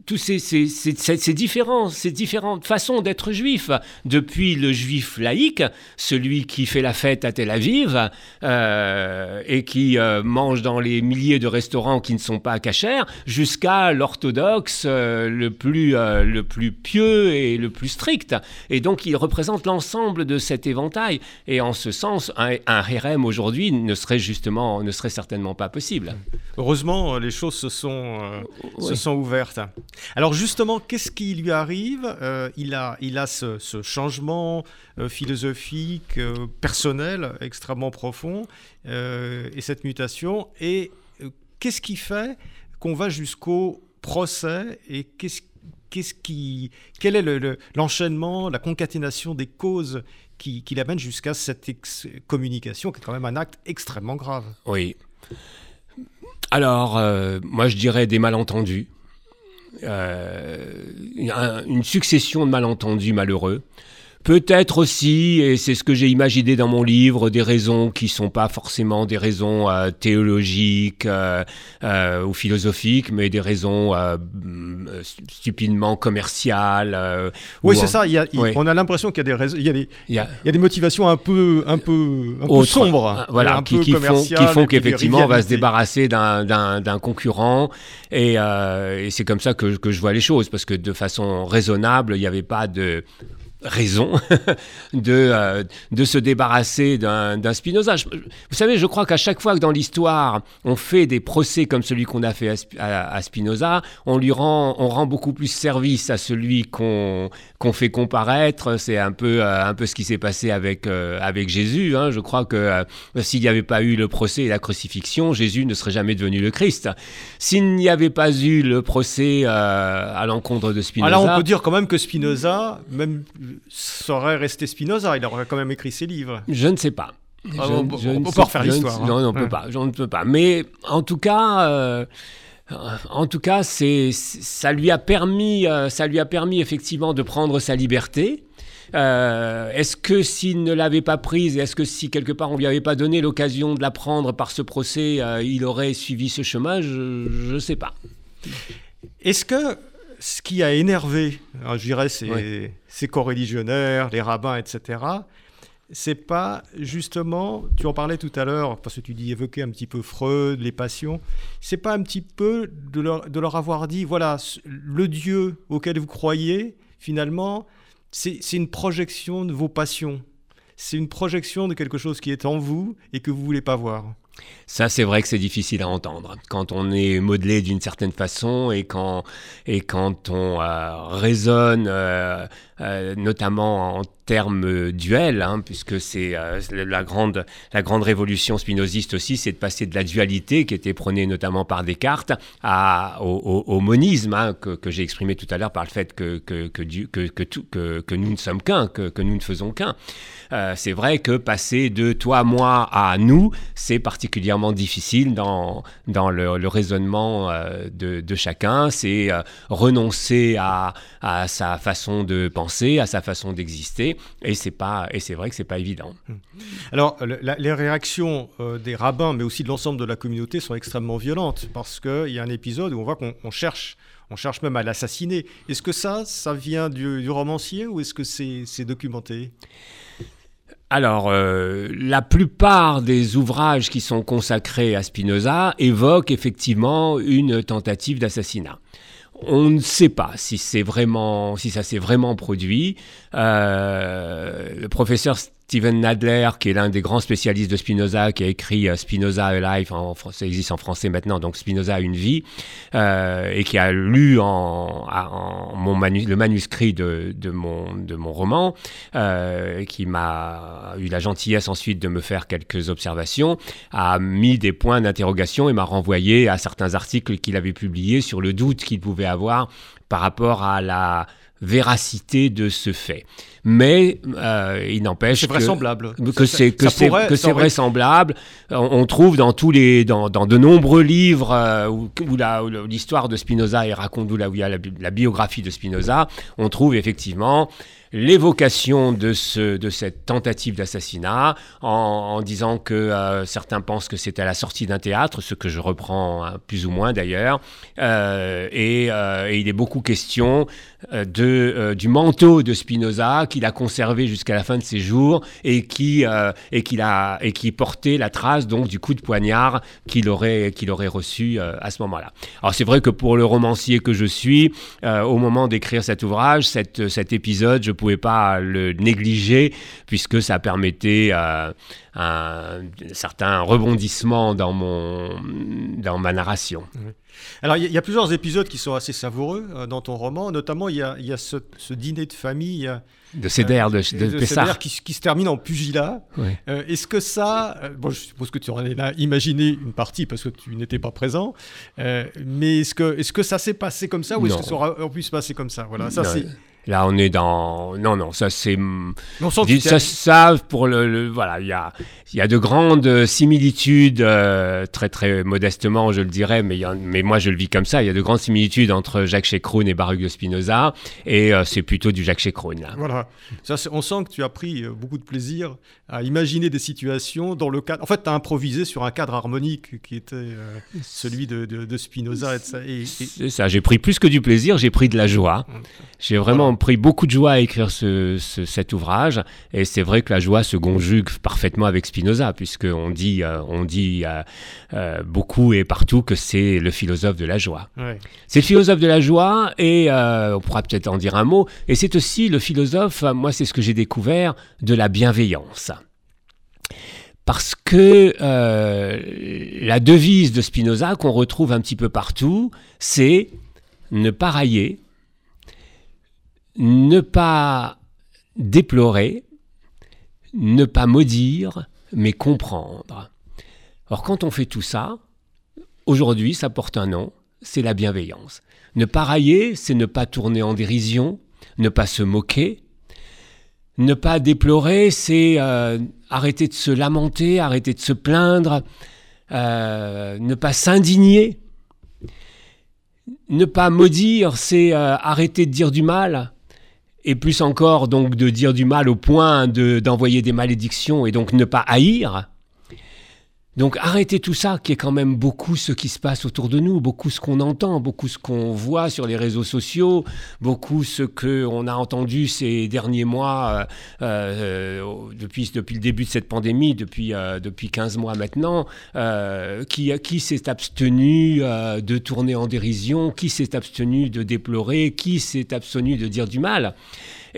Speaker 2: tous ces, ces, ces différentes façons d'être juif, depuis le juif laïque, celui qui fait la fête à Tel Aviv, et qui mange dans les milliers de restaurants qui ne sont pas cachers, jusqu'à l'orthodoxe euh, le, plus, euh, le plus pieux et le plus strict. Et donc il représente l'ensemble de cet éventail. Et en ce sens, un, un aujourd'hui ne serait justement, ne serait certainement pas possible.
Speaker 1: Heureusement, les choses se sont, euh, se sont ouvertes. Alors justement, qu'est-ce qui lui arrive? Il, a, il a ce, ce changement philosophique, personnel extrêmement profond, et cette mutation. Et qu'est-ce qui fait qu'on va jusqu'au procès et qu'est-ce qu'est-ce qui, quel est l'enchaînement, la concaténation des causes qui, qui l'amène jusqu'à cette communication, qui est quand même un acte extrêmement grave?
Speaker 2: Oui. Alors, euh, moi je dirais des malentendus, euh, une succession de malentendus malheureux Peut-être aussi, et c'est ce que j'ai imaginé dans mon livre, des raisons qui sont pas forcément des raisons euh, théologiques euh, euh, ou philosophiques, mais des raisons mm, stupidement commerciales.
Speaker 1: oui, c'est ça. On a l'impression qu'il y a des raisons, il y a des, il y a, des motivations un peu, un peu, un peu sombres,
Speaker 2: voilà, qui, qui, font, qui font qu'effectivement on va se débarrasser d'un concurrent, et, et c'est comme ça que, que je vois les choses, parce que de façon raisonnable, il n'y avait pas de raison de, euh, de se débarrasser d'un Spinoza. vous savez, je crois qu'à chaque fois que dans l'histoire, on fait des procès comme celui qu'on a fait à, Spinoza, on lui rend, on rend beaucoup plus service à celui qu'on qu'on fait comparaître. C'est un peu, euh, un peu ce qui s'est passé avec, euh, avec Jésus. Hein. Je crois que s'il n'y avait pas eu le procès et la crucifixion, Jésus ne serait jamais devenu le Christ. S'il n'y avait pas eu le procès à l'encontre de Spinoza...
Speaker 1: Alors on peut dire quand même que Spinoza, même serait resté Spinoza. Il aurait quand même écrit ses livres.
Speaker 2: Je ne sais pas.
Speaker 1: Ah, on, ne peut pas refaire l'histoire.
Speaker 2: Non, on peut pas. Ne peux pas. Mais en tout cas. Euh, en tout cas, c'est, ça lui a permis, euh, ça lui a permis effectivement de prendre sa liberté. Euh, est-ce que s'il ne l'avait pas prise, est-ce que si quelque part on lui avait pas donné l'occasion de la prendre par ce procès, il aurait suivi ce chemin? Je ne sais pas.
Speaker 1: Est-ce que ce qui a énervé, hein, je dirais, ces, ces coreligionnaires, les rabbins, etc., c'est pas justement, tu en parlais tout à l'heure, parce que tu dis évoquer un petit peu Freud, les passions, c'est pas un petit peu de leur, de leur avoir dit, voilà, le Dieu auquel vous croyez, finalement, c'est une projection de vos passions. C'est une projection de quelque chose qui est en vous et que vous voulez pas voir.
Speaker 2: Ça, c'est vrai que c'est difficile à entendre. Quand on est modelé d'une certaine façon et quand, et quand on euh, raisonne, euh, euh, notamment en termes duels, hein, puisque c'est la, grande, la grande révolution spinoziste aussi, c'est de passer de la dualité qui était prônée notamment par Descartes à, au, monisme, hein, que, j'ai exprimé tout à l'heure par le fait que, que, que, nous ne sommes qu'un, que, nous ne faisons qu'un. c'est vrai que passer de toi, moi à nous, c'est particulièrement difficile dans, dans le, raisonnement euh, de, chacun. C'est euh, renoncer à, à, sa façon de penser, à sa façon d'exister. Et c'est pas et c'est vrai que c'est pas évident. Mmh.
Speaker 1: Alors les réactions euh, des rabbins, mais aussi de l'ensemble de la communauté, sont extrêmement violentes parce qu'il y a un épisode où on voit qu'on cherche on cherche même à l'assassiner. Est-ce que ça, ça vient du, du romancier ou est-ce que c'est documenté?
Speaker 2: Alors, euh, la plupart des ouvrages qui sont consacrés à Spinoza évoquent effectivement une tentative d'assassinat. On ne sait pas si c'est vraiment, si ça s'est vraiment produit. Euh, le professeur Steven Nadler, qui est l'un des grands spécialistes de Spinoza, qui a écrit euh, Spinoza Alive, en, ça existe en français maintenant, donc Spinoza a une vie, euh, et qui a lu en, mon le manuscrit de, mon, de mon roman, euh, qui m'a eu la gentillesse ensuite de me faire quelques observations, a mis des points d'interrogation et m'a renvoyé à certains articles qu'il avait publiés sur le doute qu'il pouvait avoir par rapport à la véracité de ce fait. Mais euh, il n'empêche
Speaker 1: que, vraisemblable.
Speaker 2: que c'est que c'est que c'est vraisemblable. On, trouve dans tous les dans, dans de nombreux livres euh, où, l'histoire de Spinoza est raconte où, là où il y a la biographie de Spinoza, on trouve effectivement l'évocation de, ce, de cette tentative d'assassinat en, disant que euh, certains pensent que c'est à la sortie d'un théâtre, ce que je reprends hein, plus ou moins d'ailleurs, euh, euh, et, il est beaucoup question de, du manteau de Spinoza qu'il a conservé jusqu'à la fin de ses jours et qui, et qu'il a, et qui portait la trace donc du coup de poignard qu'il aurait, aurait reçu à ce moment-là. Alors c'est vrai que pour le romancier que je suis, au moment d'écrire cet ouvrage, cet épisode, je pouvais pas le négliger puisque ça permettait euh, un, certain rebondissement dans, mon, dans ma narration.
Speaker 1: Alors, il y, a plusieurs épisodes qui sont assez savoureux euh, dans ton roman. Notamment, il y a, y a ce, dîner de famille.
Speaker 2: de Céder, de, de, de
Speaker 1: qui, qui, se termine en pugilat. Euh, est-ce que ça. bon, je suppose que tu aurais imaginé une partie parce que tu n'étais pas présent. mais est-ce que, est -ce que ça s'est passé comme ça ou est-ce que ça aura pu se passer comme ça? Voilà, ça c'est.
Speaker 2: Là, on est dans. Non, non, ça c'est. Dis- ça, ça, pour le, le- voilà, il y a, y a de grandes similitudes, euh, très très modestement, je le dirais, mais, y mais moi je le vis comme ça. Il y a de grandes similitudes entre Jacques Chécroun et Baruch de Spinoza, et euh, c'est plutôt du Jacques Chécroun. là.
Speaker 1: Voilà. Ça, on sent que tu as pris euh, beaucoup de plaisir à imaginer des situations dans le cadre. En fait, tu as improvisé sur un cadre harmonique qui était euh, celui de, de- de Spinoza. Et, de ça. Et-
Speaker 2: ça, j'ai pris plus que du plaisir, j'ai pris de la joie. J'ai vraiment pris beaucoup de joie à écrire ce- ce- cet ouvrage, et c'est vrai que la joie se conjugue parfaitement avec Spinoza, puisqu'on dit, euh, on dit euh, euh, beaucoup et partout que c'est le philosophe de la joie.
Speaker 1: ouais.
Speaker 2: C'est le philosophe de la joie, et euh, on pourra peut-être en dire un mot, et c'est aussi le philosophe, euh, moi c'est ce que j'ai découvert, de la bienveillance. Parce que euh, la devise de Spinoza, qu'on retrouve un petit peu partout, c'est ne pas railler, ne pas déplorer, ne pas maudire, mais comprendre. Or, quand on fait tout ça, aujourd'hui, ça porte un nom, c'est la bienveillance. Ne pas railler, c'est ne pas tourner en dérision, ne pas se moquer. Ne pas déplorer, c'est euh, arrêter de se lamenter, arrêter de se plaindre, euh, ne pas s'indigner. Ne pas maudire, c'est euh, arrêter de dire du mal, et plus encore donc de dire du mal au point de- d'envoyer des malédictions et donc ne pas haïr. Donc arrêtez tout ça, qui est quand même beaucoup ce qui se passe autour de nous, beaucoup ce qu'on entend, beaucoup ce qu'on voit sur les réseaux sociaux, beaucoup ce qu'on a entendu ces derniers mois, euh, euh, depuis, depuis le début de cette pandémie, depuis, euh, depuis 15 mois maintenant, euh, qui, qui s'est abstenu euh, de tourner en dérision, qui s'est abstenu de déplorer, qui s'est abstenu de dire du mal.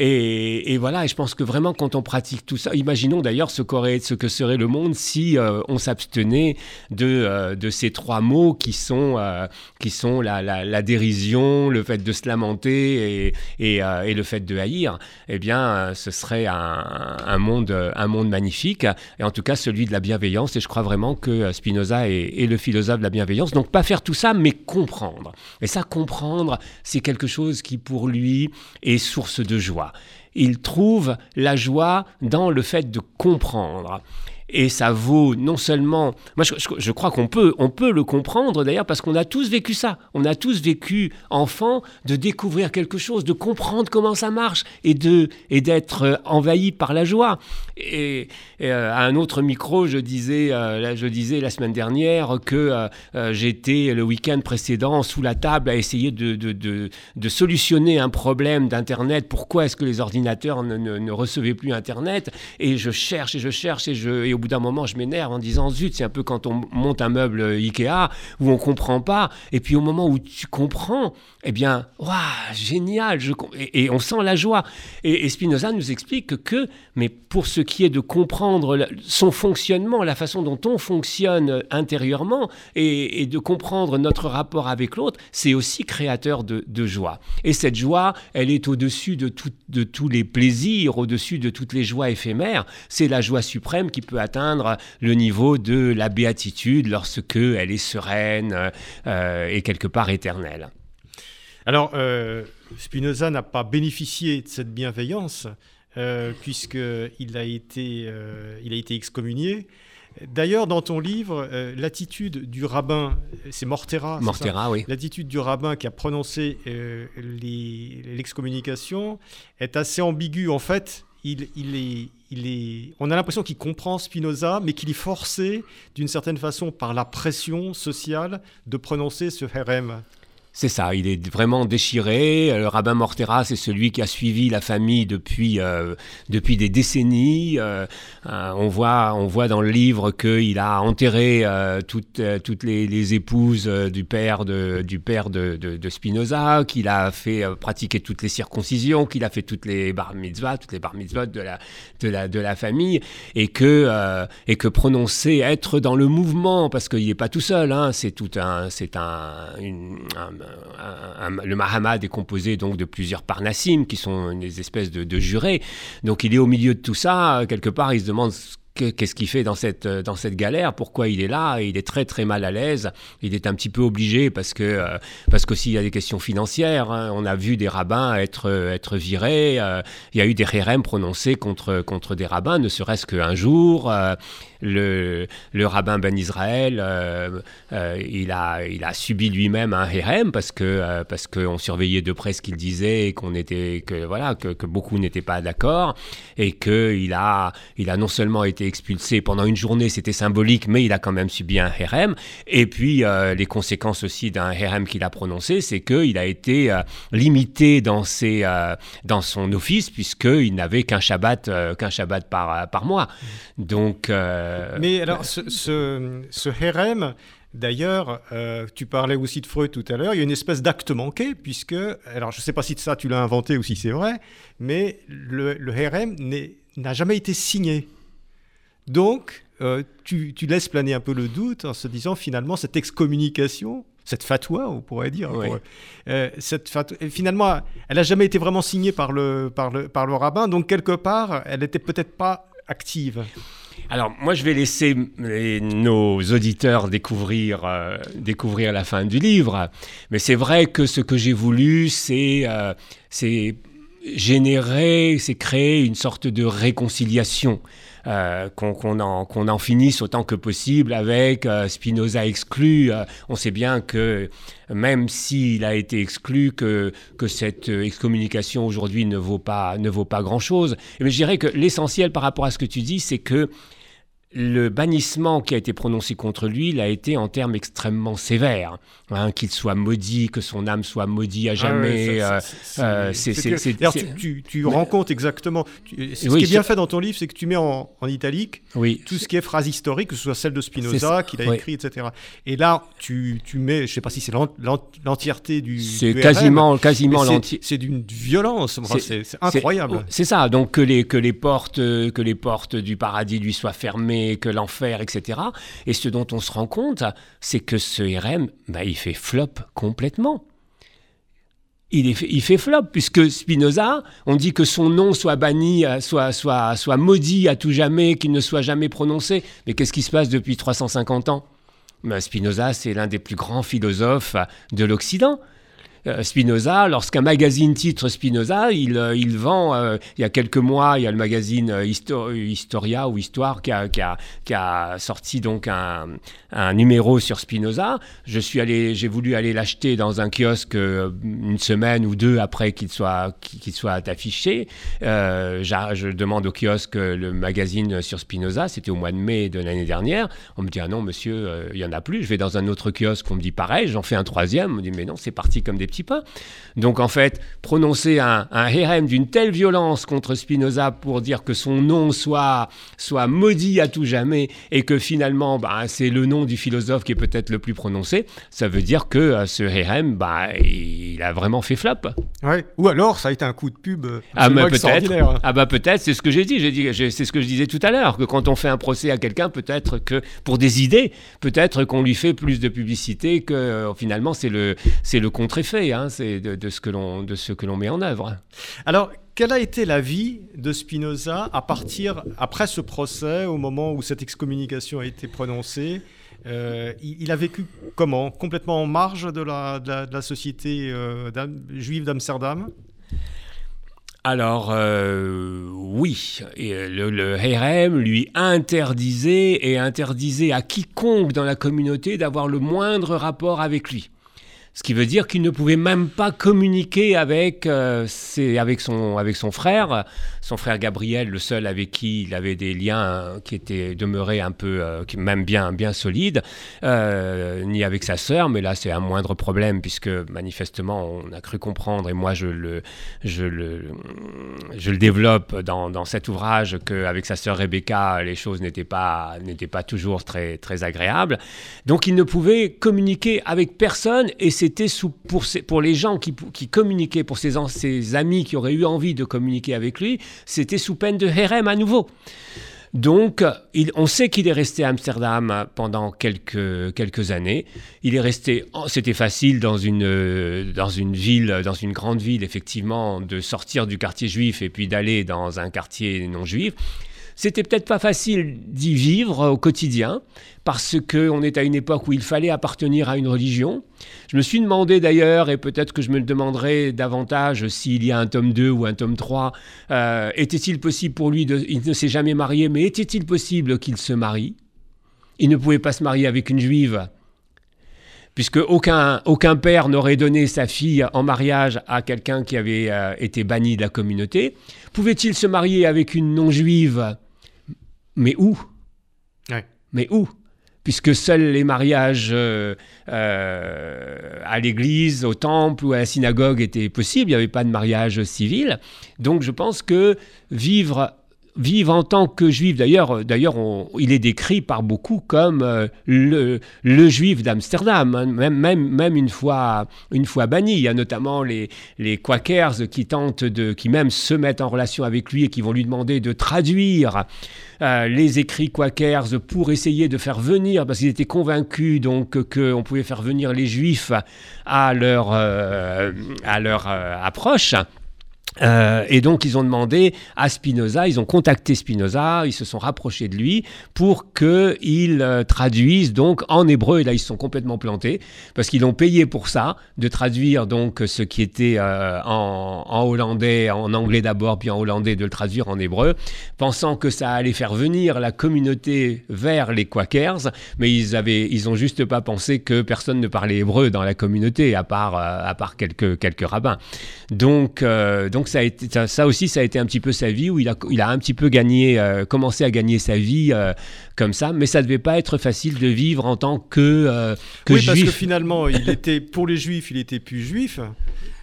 Speaker 2: Et, voilà, et je pense que vraiment, quand on pratique tout ça, imaginons d'ailleurs ce, ce que serait le monde si euh, on s'abstenait de, euh, de ces trois mots qui sont, euh, qui sont la, dérision, le fait de se lamenter et, le fait de haïr. Eh bien, ce serait un, monde, un monde magnifique, et en tout cas celui de la bienveillance. Et je crois vraiment que Spinoza est le philosophe de la bienveillance. Donc, pas faire tout ça, mais comprendre. Et ça, comprendre, c'est quelque chose qui, pour lui, est source de joie. Il trouve la joie dans le fait de comprendre. Et ça vaut non seulement... Moi, je, crois qu'on peut, on peut le comprendre d'ailleurs parce qu'on a tous vécu ça. On a tous vécu, enfant, de découvrir quelque chose, de comprendre comment ça marche et de et d'être euh, envahi par la joie. Et, euh, à un autre micro, je disais, euh, je disais la semaine dernière que j'étais le week-end précédent sous la table à essayer de, de, de, de solutionner un problème d'Internet. Pourquoi est-ce que les ordinateurs ne, ne, recevaient plus Internet? Et je cherche et je cherche et, je, bout d'un moment, je m'énerve en disant zut, c'est un peu quand on monte un meuble Ikea où on comprend pas. Et puis au moment où tu comprends, eh bien, waouh, génial, je, et, et on sent la joie. Et, Spinoza nous explique que, mais pour ce qui est de comprendre son fonctionnement, la façon dont on fonctionne intérieurement et, de comprendre notre rapport avec l'autre, c'est aussi créateur de, joie. Et cette joie, elle est au-dessus de, de tous les plaisirs, au-dessus de toutes les joies éphémères. C'est la joie suprême qui peut atteindre le niveau de la béatitude lorsque elle est sereine euh, et quelque part éternelle.
Speaker 1: Alors, euh, Spinoza n'a pas bénéficié de cette bienveillance, euh, puisqu'il a, été, il a été excommunié. D'ailleurs, dans ton livre, euh, l'attitude du rabbin, c'est Mortera,
Speaker 2: Mortera, oui.
Speaker 1: L'attitude du rabbin qui a prononcé euh, l'excommunication est assez ambiguë. En fait, il, il est, on a l'impression qu'il comprend Spinoza, mais qu'il est forcé, d'une certaine façon, par la pression sociale, de prononcer ce herem.
Speaker 2: C'est ça, il est vraiment déchiré. Le rabbin Mortera, c'est celui qui a suivi la famille depuis, euh, depuis des décennies. Euh, euh, on, voit, on voit dans le livre qu'il a enterré euh, toutes, euh, toutes les, épouses euh, du père de, du père de, de- Spinoza, qu'il a fait euh, pratiquer toutes les circoncisions, qu'il a fait toutes les bar mitzvahs, toutes les bar mitzvot de la, de la, de la famille, et que, euh, et que prononcer, être dans le mouvement, parce qu'il n'est pas tout seul, hein, c'est tout un- le Mahamad est composé donc de plusieurs parnassim qui sont des espèces de, de jurés. Donc il est au milieu de tout ça. Quelque part, il se demande qu'est-ce qu'il fait dans cette, dans cette galère Pourquoi il est là Il est très très mal à l'aise. Il est un petit peu obligé parce que euh, parce qu'aussi il y a des questions financières. Hein. On a vu des rabbins être être virés. Euh, il y a eu des rérem prononcés contre contre des rabbins, ne serait-ce qu'un jour. Euh, le, rabbin Ben Israël, il, a, il a subi lui-même un hérem parce que parce qu'on surveillait de près ce qu'il disait et qu'on était que voilà que, que beaucoup n'étaient pas d'accord et que il a il a non seulement été expulsé pendant une journée, c'était symbolique, mais il a quand même subi un hérem. Et puis les conséquences aussi d'un RM qu'il a prononcé, c'est qu'il a été euh, limité dans, ses, euh, dans son office, puisqu'il n'avait qu'un Shabbat, euh, qu'un Shabbat par, par mois. Donc,
Speaker 1: Mais alors, ce, ce, D'ailleurs, tu parlais aussi de Freud tout à l'heure, il y a une espèce d'acte manqué, puisque, alors je ne sais pas si ça tu l'as inventé ou si c'est vrai, mais le, le RM n'a jamais été signé. Donc, tu, tu, laisses planer un peu le doute en se disant finalement cette excommunication, cette fatwa, on pourrait dire. Euh, cette finalement, elle n'a jamais été vraiment signée par le, par, le, par le rabbin, donc quelque part, elle n'était peut-être pas active.
Speaker 2: Alors moi je vais laisser nos auditeurs découvrir, euh, découvrir la fin du livre, mais c'est vrai que ce que j'ai voulu c'est euh, générer, c'est créer une sorte de réconciliation. Euh, qu'on en, en, finisse autant que possible avec Spinoza exclu. On sait bien que même s'il a été exclu, que, que cette excommunication aujourd'hui ne vaut pas, ne vaut pas grand-chose. Mais je dirais que l'essentiel par rapport à ce que tu dis, c'est que le bannissement qui a été prononcé contre lui, il a été en termes extrêmement sévères. Hein, qu'il soit maudit, que son âme soit maudite à jamais.
Speaker 1: tu, rends compte exactement. ce qui est bien fait dans ton livre, c'est que tu mets en, italique tout ce qui est phrase historique, que ce soit celle de Spinoza qu'il a écrit, etc. Et là, tu, mets, je ne sais pas si c'est l'entièreté du.
Speaker 2: C'est quasiment, quasiment l'entièreté.
Speaker 1: C'est d'une violence. C'est incroyable.
Speaker 2: C'est ça. Donc que les, que les portes, que les portes du paradis lui soient fermées que l'enfer, etc. Et ce dont on se rend compte, c'est que ce RM, bah, il fait flop complètement. Il, est, fait flop, puisque Spinoza, on dit que son nom soit banni, euh, soit, soit, soit maudit à tout jamais, qu'il ne soit jamais prononcé. Mais qu'est-ce qui se passe depuis 350 ans? Bah, Spinoza, c'est l'un des plus grands philosophes de l'Occident. Euh, Spinoza, lorsqu'un magazine titre Spinoza, il, euh, il vend, euh, il y a quelques mois, il y a le magazine Historia ou Histoire qui a, qui a, qui a sorti donc un, un, numéro sur Spinoza. Je suis allé, j'ai voulu aller l'acheter dans un kiosque une semaine ou deux après qu'il soit, qu'il soit affiché. je demande au kiosque le magazine sur Spinoza, c'était au mois de mai de l'année dernière. On me dit, ah non, monsieur, il n'y en a plus. Je vais dans un autre kiosque, on me dit pareil, j'en fais un troisième. On me dit, mais non, c'est parti comme des petits pains. Donc en fait, prononcer un, un d'une telle violence contre Spinoza pour dire que son nom soit, soit maudit à tout jamais et que finalement bah, c'est le nom du philosophe qui est peut-être le plus prononcé, ça veut dire que euh, ce hérem, bah, il a vraiment fait flop.
Speaker 1: Ouais. Ou alors ça a été un coup de pub. Euh,
Speaker 2: ah, bah, peut-être. Ah bah peut-être, c'est ce que j'ai dit. J'ai dit, c'est ce que je disais tout à l'heure, que quand on fait un procès à quelqu'un, peut-être que pour des idées, peut-être qu'on lui fait plus de publicité que euh, finalement c'est le c'est le contre-effet. Hein, c'est de, ce que l'on de ce que l'on met en œuvre.
Speaker 1: Alors, quelle a été la vie de Spinoza à partir après ce procès, au moment où cette excommunication a été prononcée euh, il, a vécu comment? Complètement en marge de la, de la, société euh, juive d'Amsterdam?
Speaker 2: Alors euh, oui, le, le lui interdisait et interdisait à quiconque dans la communauté d'avoir le moindre rapport avec lui. Ce qui veut dire qu'il ne pouvait même pas communiquer avec, euh, avec, son, avec son frère, son frère Gabriel, le seul avec qui il avait des liens hein, qui étaient demeurés un peu, euh, même bien, bien solides, euh, ni avec sa sœur, mais là c'est un moindre problème puisque manifestement on a cru comprendre, et moi je le, je le, je le développe dans, cet ouvrage, qu'avec sa sœur Rebecca, les choses n'étaient pas, pas toujours très, très agréables. Donc il ne pouvait communiquer avec personne et c'était pour, les gens qui, communiquaient, pour ses, amis qui auraient eu envie de communiquer avec lui, c'était sous peine de Herem à nouveau. Donc, on sait qu'il est resté à Amsterdam pendant quelques, années. Il est resté, c'était facile dans une ville, dans une grande ville, effectivement, de sortir du quartier juif et puis d'aller dans un quartier non juif. C'était peut-être pas facile d'y vivre au quotidien, parce qu'on est à une époque où il fallait appartenir à une religion. Je me suis demandé d'ailleurs, et peut-être que je me le demanderai davantage s'il y a un tome 2 ou un tome 3, euh, était-il possible pour lui, de, il ne s'est jamais marié, mais était-il possible qu'il se marie? Il ne pouvait pas se marier avec une juive puisque aucun, aucun père n'aurait donné sa fille en mariage à quelqu'un qui avait euh, été banni de la communauté. Pouvait-il se marier avec une non-juive? Mais où? Mais où? Puisque seuls les mariages euh, euh, à l'église, au temple ou à la synagogue étaient possibles, il n'y avait pas de mariage civil. Donc je pense que vivre vivre en tant que juif. D'ailleurs, d'ailleurs il est décrit par beaucoup comme euh, le, juif d'Amsterdam, hein. même, une, fois, banni. Il y a notamment les, Quakers qui tentent de, qui même se mettent en relation avec lui et qui vont lui demander de traduire euh, les écrits Quakers pour essayer de faire venir, parce qu'ils étaient convaincus donc qu'on pouvait faire venir les juifs à euh, à leur approche. Euh, et donc ils ont demandé à Spinoza, ils ont contacté Spinoza, ils se sont rapprochés de lui pour qu'il euh, traduise donc en hébreu. Et là ils se sont complètement plantés parce qu'ils l'ont payé pour ça, de traduire donc ce qui était euh, en, en, hollandais, en anglais d'abord, puis en hollandais de le traduire en hébreu, pensant que ça allait faire venir la communauté vers les Quakers, mais ils avaient, ils juste pas pensé que personne ne parlait hébreu dans la communauté à part, à part quelques quelques rabbins. Donc donc ça, a été, ça, aussi, ça a été un petit peu sa vie où il a, il a un petit peu gagné, euh, commencé à gagner sa vie euh, comme ça, mais ça devait pas être facile de vivre en tant que, euh, que
Speaker 1: oui,
Speaker 2: juif.
Speaker 1: parce que finalement, il était pour les juifs, il était plus juif.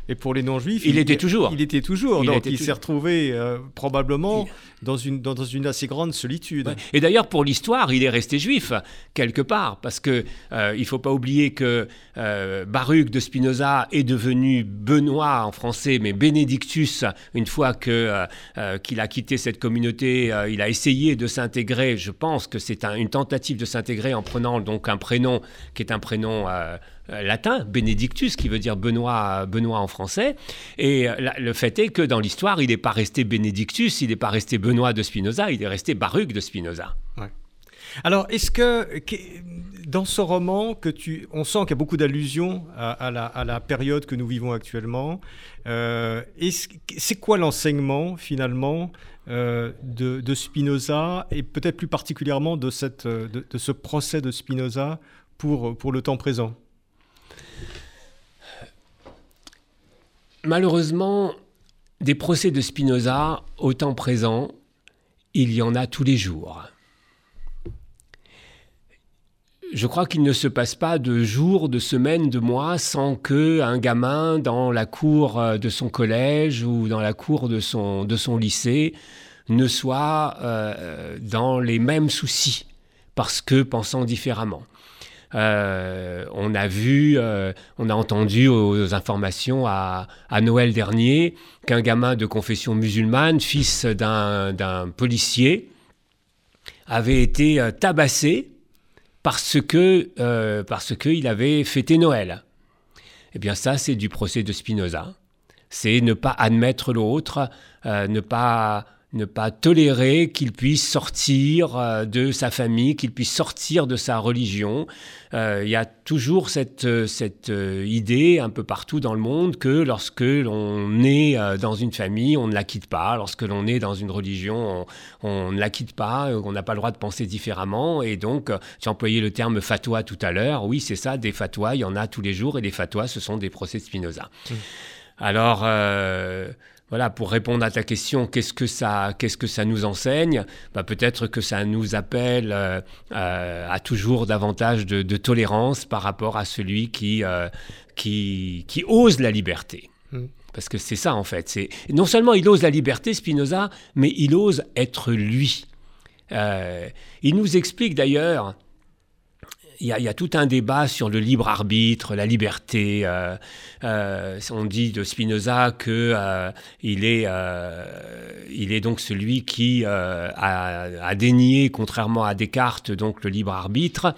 Speaker 1: Et pour les non-juifs,
Speaker 2: il, était toujours.
Speaker 1: Il était toujours. donc il s'est retrouvé euh, probablement dans, une, dans, une assez grande solitude.
Speaker 2: Et d'ailleurs, pour l'histoire, il est resté juif, quelque part, parce que euh, il faut pas oublier que euh, Baruch de Spinoza est devenu Benoît en français, mais Benedictus, une fois que qu'il a quitté cette communauté, il a essayé de s'intégrer. Je pense que c'est une tentative de s'intégrer en prenant donc un prénom qui est un prénom latin, Benedictus, qui veut dire Benoît, Benoît en français. Et euh, le fait est que dans l'histoire, il n'est pas resté Benedictus, il n'est pas resté Benoît de Spinoza, il est resté Baruch de Spinoza.
Speaker 1: Alors, est-ce que, dans ce roman, que tu, on sent qu'il y a beaucoup d'allusions à, la, période que nous vivons actuellement. Euh, c'est quoi l'enseignement finalement de, Spinoza et peut-être plus particulièrement de, cette, de, ce procès de Spinoza pour, pour le temps présent?
Speaker 2: Malheureusement, des procès de Spinoza, au temps présent, il y en a tous les jours. Je crois qu'il ne se passe pas de jours, de semaines, de mois sans que un gamin dans la cour euh, de son collège ou dans la cour de son, de son lycée ne soit euh, dans les mêmes soucis parce que pensant différemment. Euh, on a vu, euh, on a entendu aux informations à, Noël dernier qu'un gamin de confession musulmane, fils d'un policier, avait été euh, tabassé parce que parce qu'il avait fêté Noël. Eh bien ça, c'est du procès de Spinoza. C'est ne pas admettre l'autre, ne pas ne pas tolérer qu'il puisse sortir euh, de sa famille, qu'il puisse sortir de sa religion. Euh, il y a toujours cette, euh, cette idée un peu partout dans le monde que lorsque l'on est dans une famille, on ne la quitte pas. Lorsque l'on est dans une religion, on, ne la quitte pas. On n'a pas le droit de penser différemment. Et donc, as employé le terme fatwa tout à l'heure. Oui, c'est ça, des fatwas, il y en a tous les jours. Et des fatwas, ce sont des procès de Spinoza. Mmh. Alors voilà, pour répondre à ta question, qu'est-ce que ça, qu'est-ce que ça nous enseigne? Bah, Peut-être que ça nous appelle euh, euh, à toujours davantage de, tolérance par rapport à celui qui, euh, qui, qui, ose la liberté. Hmm. Parce que c'est ça en fait. C'est non seulement il ose la liberté, Spinoza, mais il ose être lui. il nous explique d'ailleurs il y, a, tout un débat sur le libre arbitre, la liberté. Euh, euh, on dit de Spinoza que euh, il est, il est donc celui qui a, a, dénié, contrairement à Descartes, donc le libre arbitre.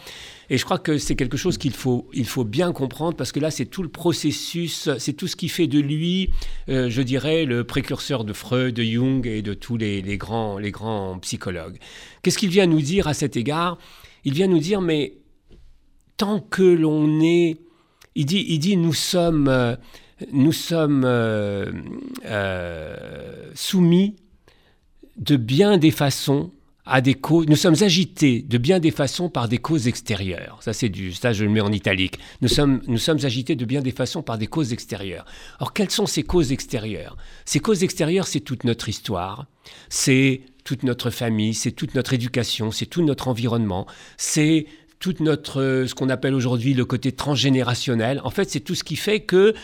Speaker 2: Et je crois que c'est quelque chose qu'il faut, il faut bien comprendre parce que là, c'est tout le processus, c'est tout ce qui fait de lui, je dirais, le précurseur de Freud, de Jung et de tous les, les grands, les grands psychologues. Qu'est-ce qu'il vient nous dire à cet égard? Il vient nous dire, mais tant que l'on est, il dit, il dit nous sommes, euh, nous sommes euh, euh, soumis de bien des façons à des causes, nous sommes agités de bien des façons par des causes extérieures. Ça, c'est du, ça, je le mets en italique. Nous sommes, nous sommes agités de bien des façons par des causes extérieures. Or, quelles sont ces causes extérieures? Ces causes extérieures, c'est toute notre histoire, c'est toute notre famille, c'est toute notre éducation, c'est tout notre environnement, c'est toute notre, ce qu'on appelle aujourd'hui le côté transgénérationnel. En fait, c'est tout ce qui fait que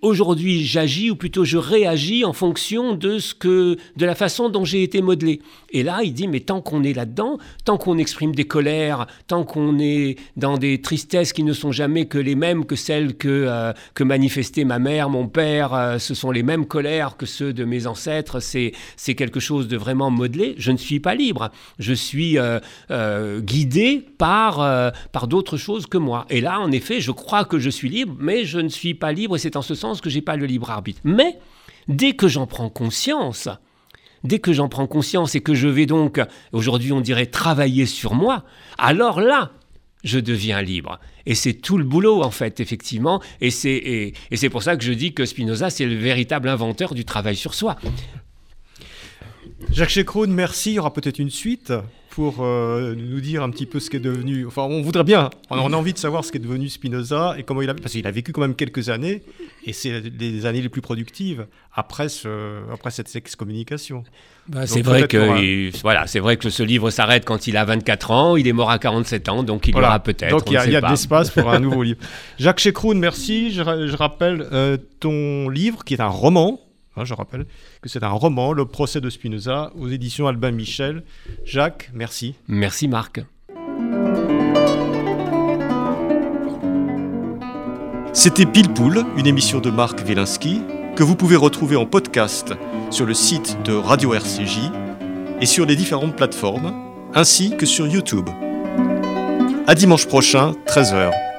Speaker 2: aujourd'hui j'agis ou plutôt je réagis en fonction de ce que de la façon dont j'ai été modelé. Et là, il dit mais tant qu'on est là-dedans, tant qu'on exprime des colères, tant qu'on est dans des tristesses qui ne sont jamais que les mêmes que celles que euh, que manifestait ma mère, mon père, euh, ce sont les mêmes colères que ceux de mes ancêtres, c'est c'est quelque chose de vraiment modelé, je ne suis pas libre. Je suis euh, guidé par par d'autres choses que moi. Et là, en effet, je crois que je suis libre, mais je ne suis pas libre et c'est en ce sens que j'ai pas le libre arbitre. Mais dès que j'en prends conscience, dès que j'en prends conscience et que je vais donc, aujourd'hui on dirait travailler sur moi, alors là, je deviens libre. Et c'est tout le boulot, en fait, effectivement. Et c'est, et, c'est pour ça que je dis que Spinoza, c'est le véritable inventeur du travail sur soi.
Speaker 1: Jacques Chekroun, merci. Il y aura peut-être une suite pour euh, nous dire un petit peu ce qu'est devenu. Enfin, on voudrait bien, on a envie de savoir ce qu'est devenu Spinoza et comment il a. Parce qu'il a vécu quand même quelques années et c'est les années les plus productives après, ce, après cette excommunication.
Speaker 2: Bah, c'est vrai que voilà, c'est vrai que ce livre s'arrête quand il a 24 ans, il est mort à 47 ans, donc il y aura peut-être.
Speaker 1: Donc il y a, a de l'espace pour un nouveau livre. Jacques Chekroun, merci. Je, rappelle euh, ton livre qui est un roman je rappelle que c'est un roman, Le procès de Spinoza, aux éditions Albin Michel. Jacques, merci.
Speaker 2: Merci Marc.
Speaker 1: C'était Pile Poule, une émission de Marc Wielinski, que vous pouvez retrouver en podcast sur le site de Radio RCJ et sur les différentes plateformes, ainsi que sur YouTube. À dimanche prochain, 13h.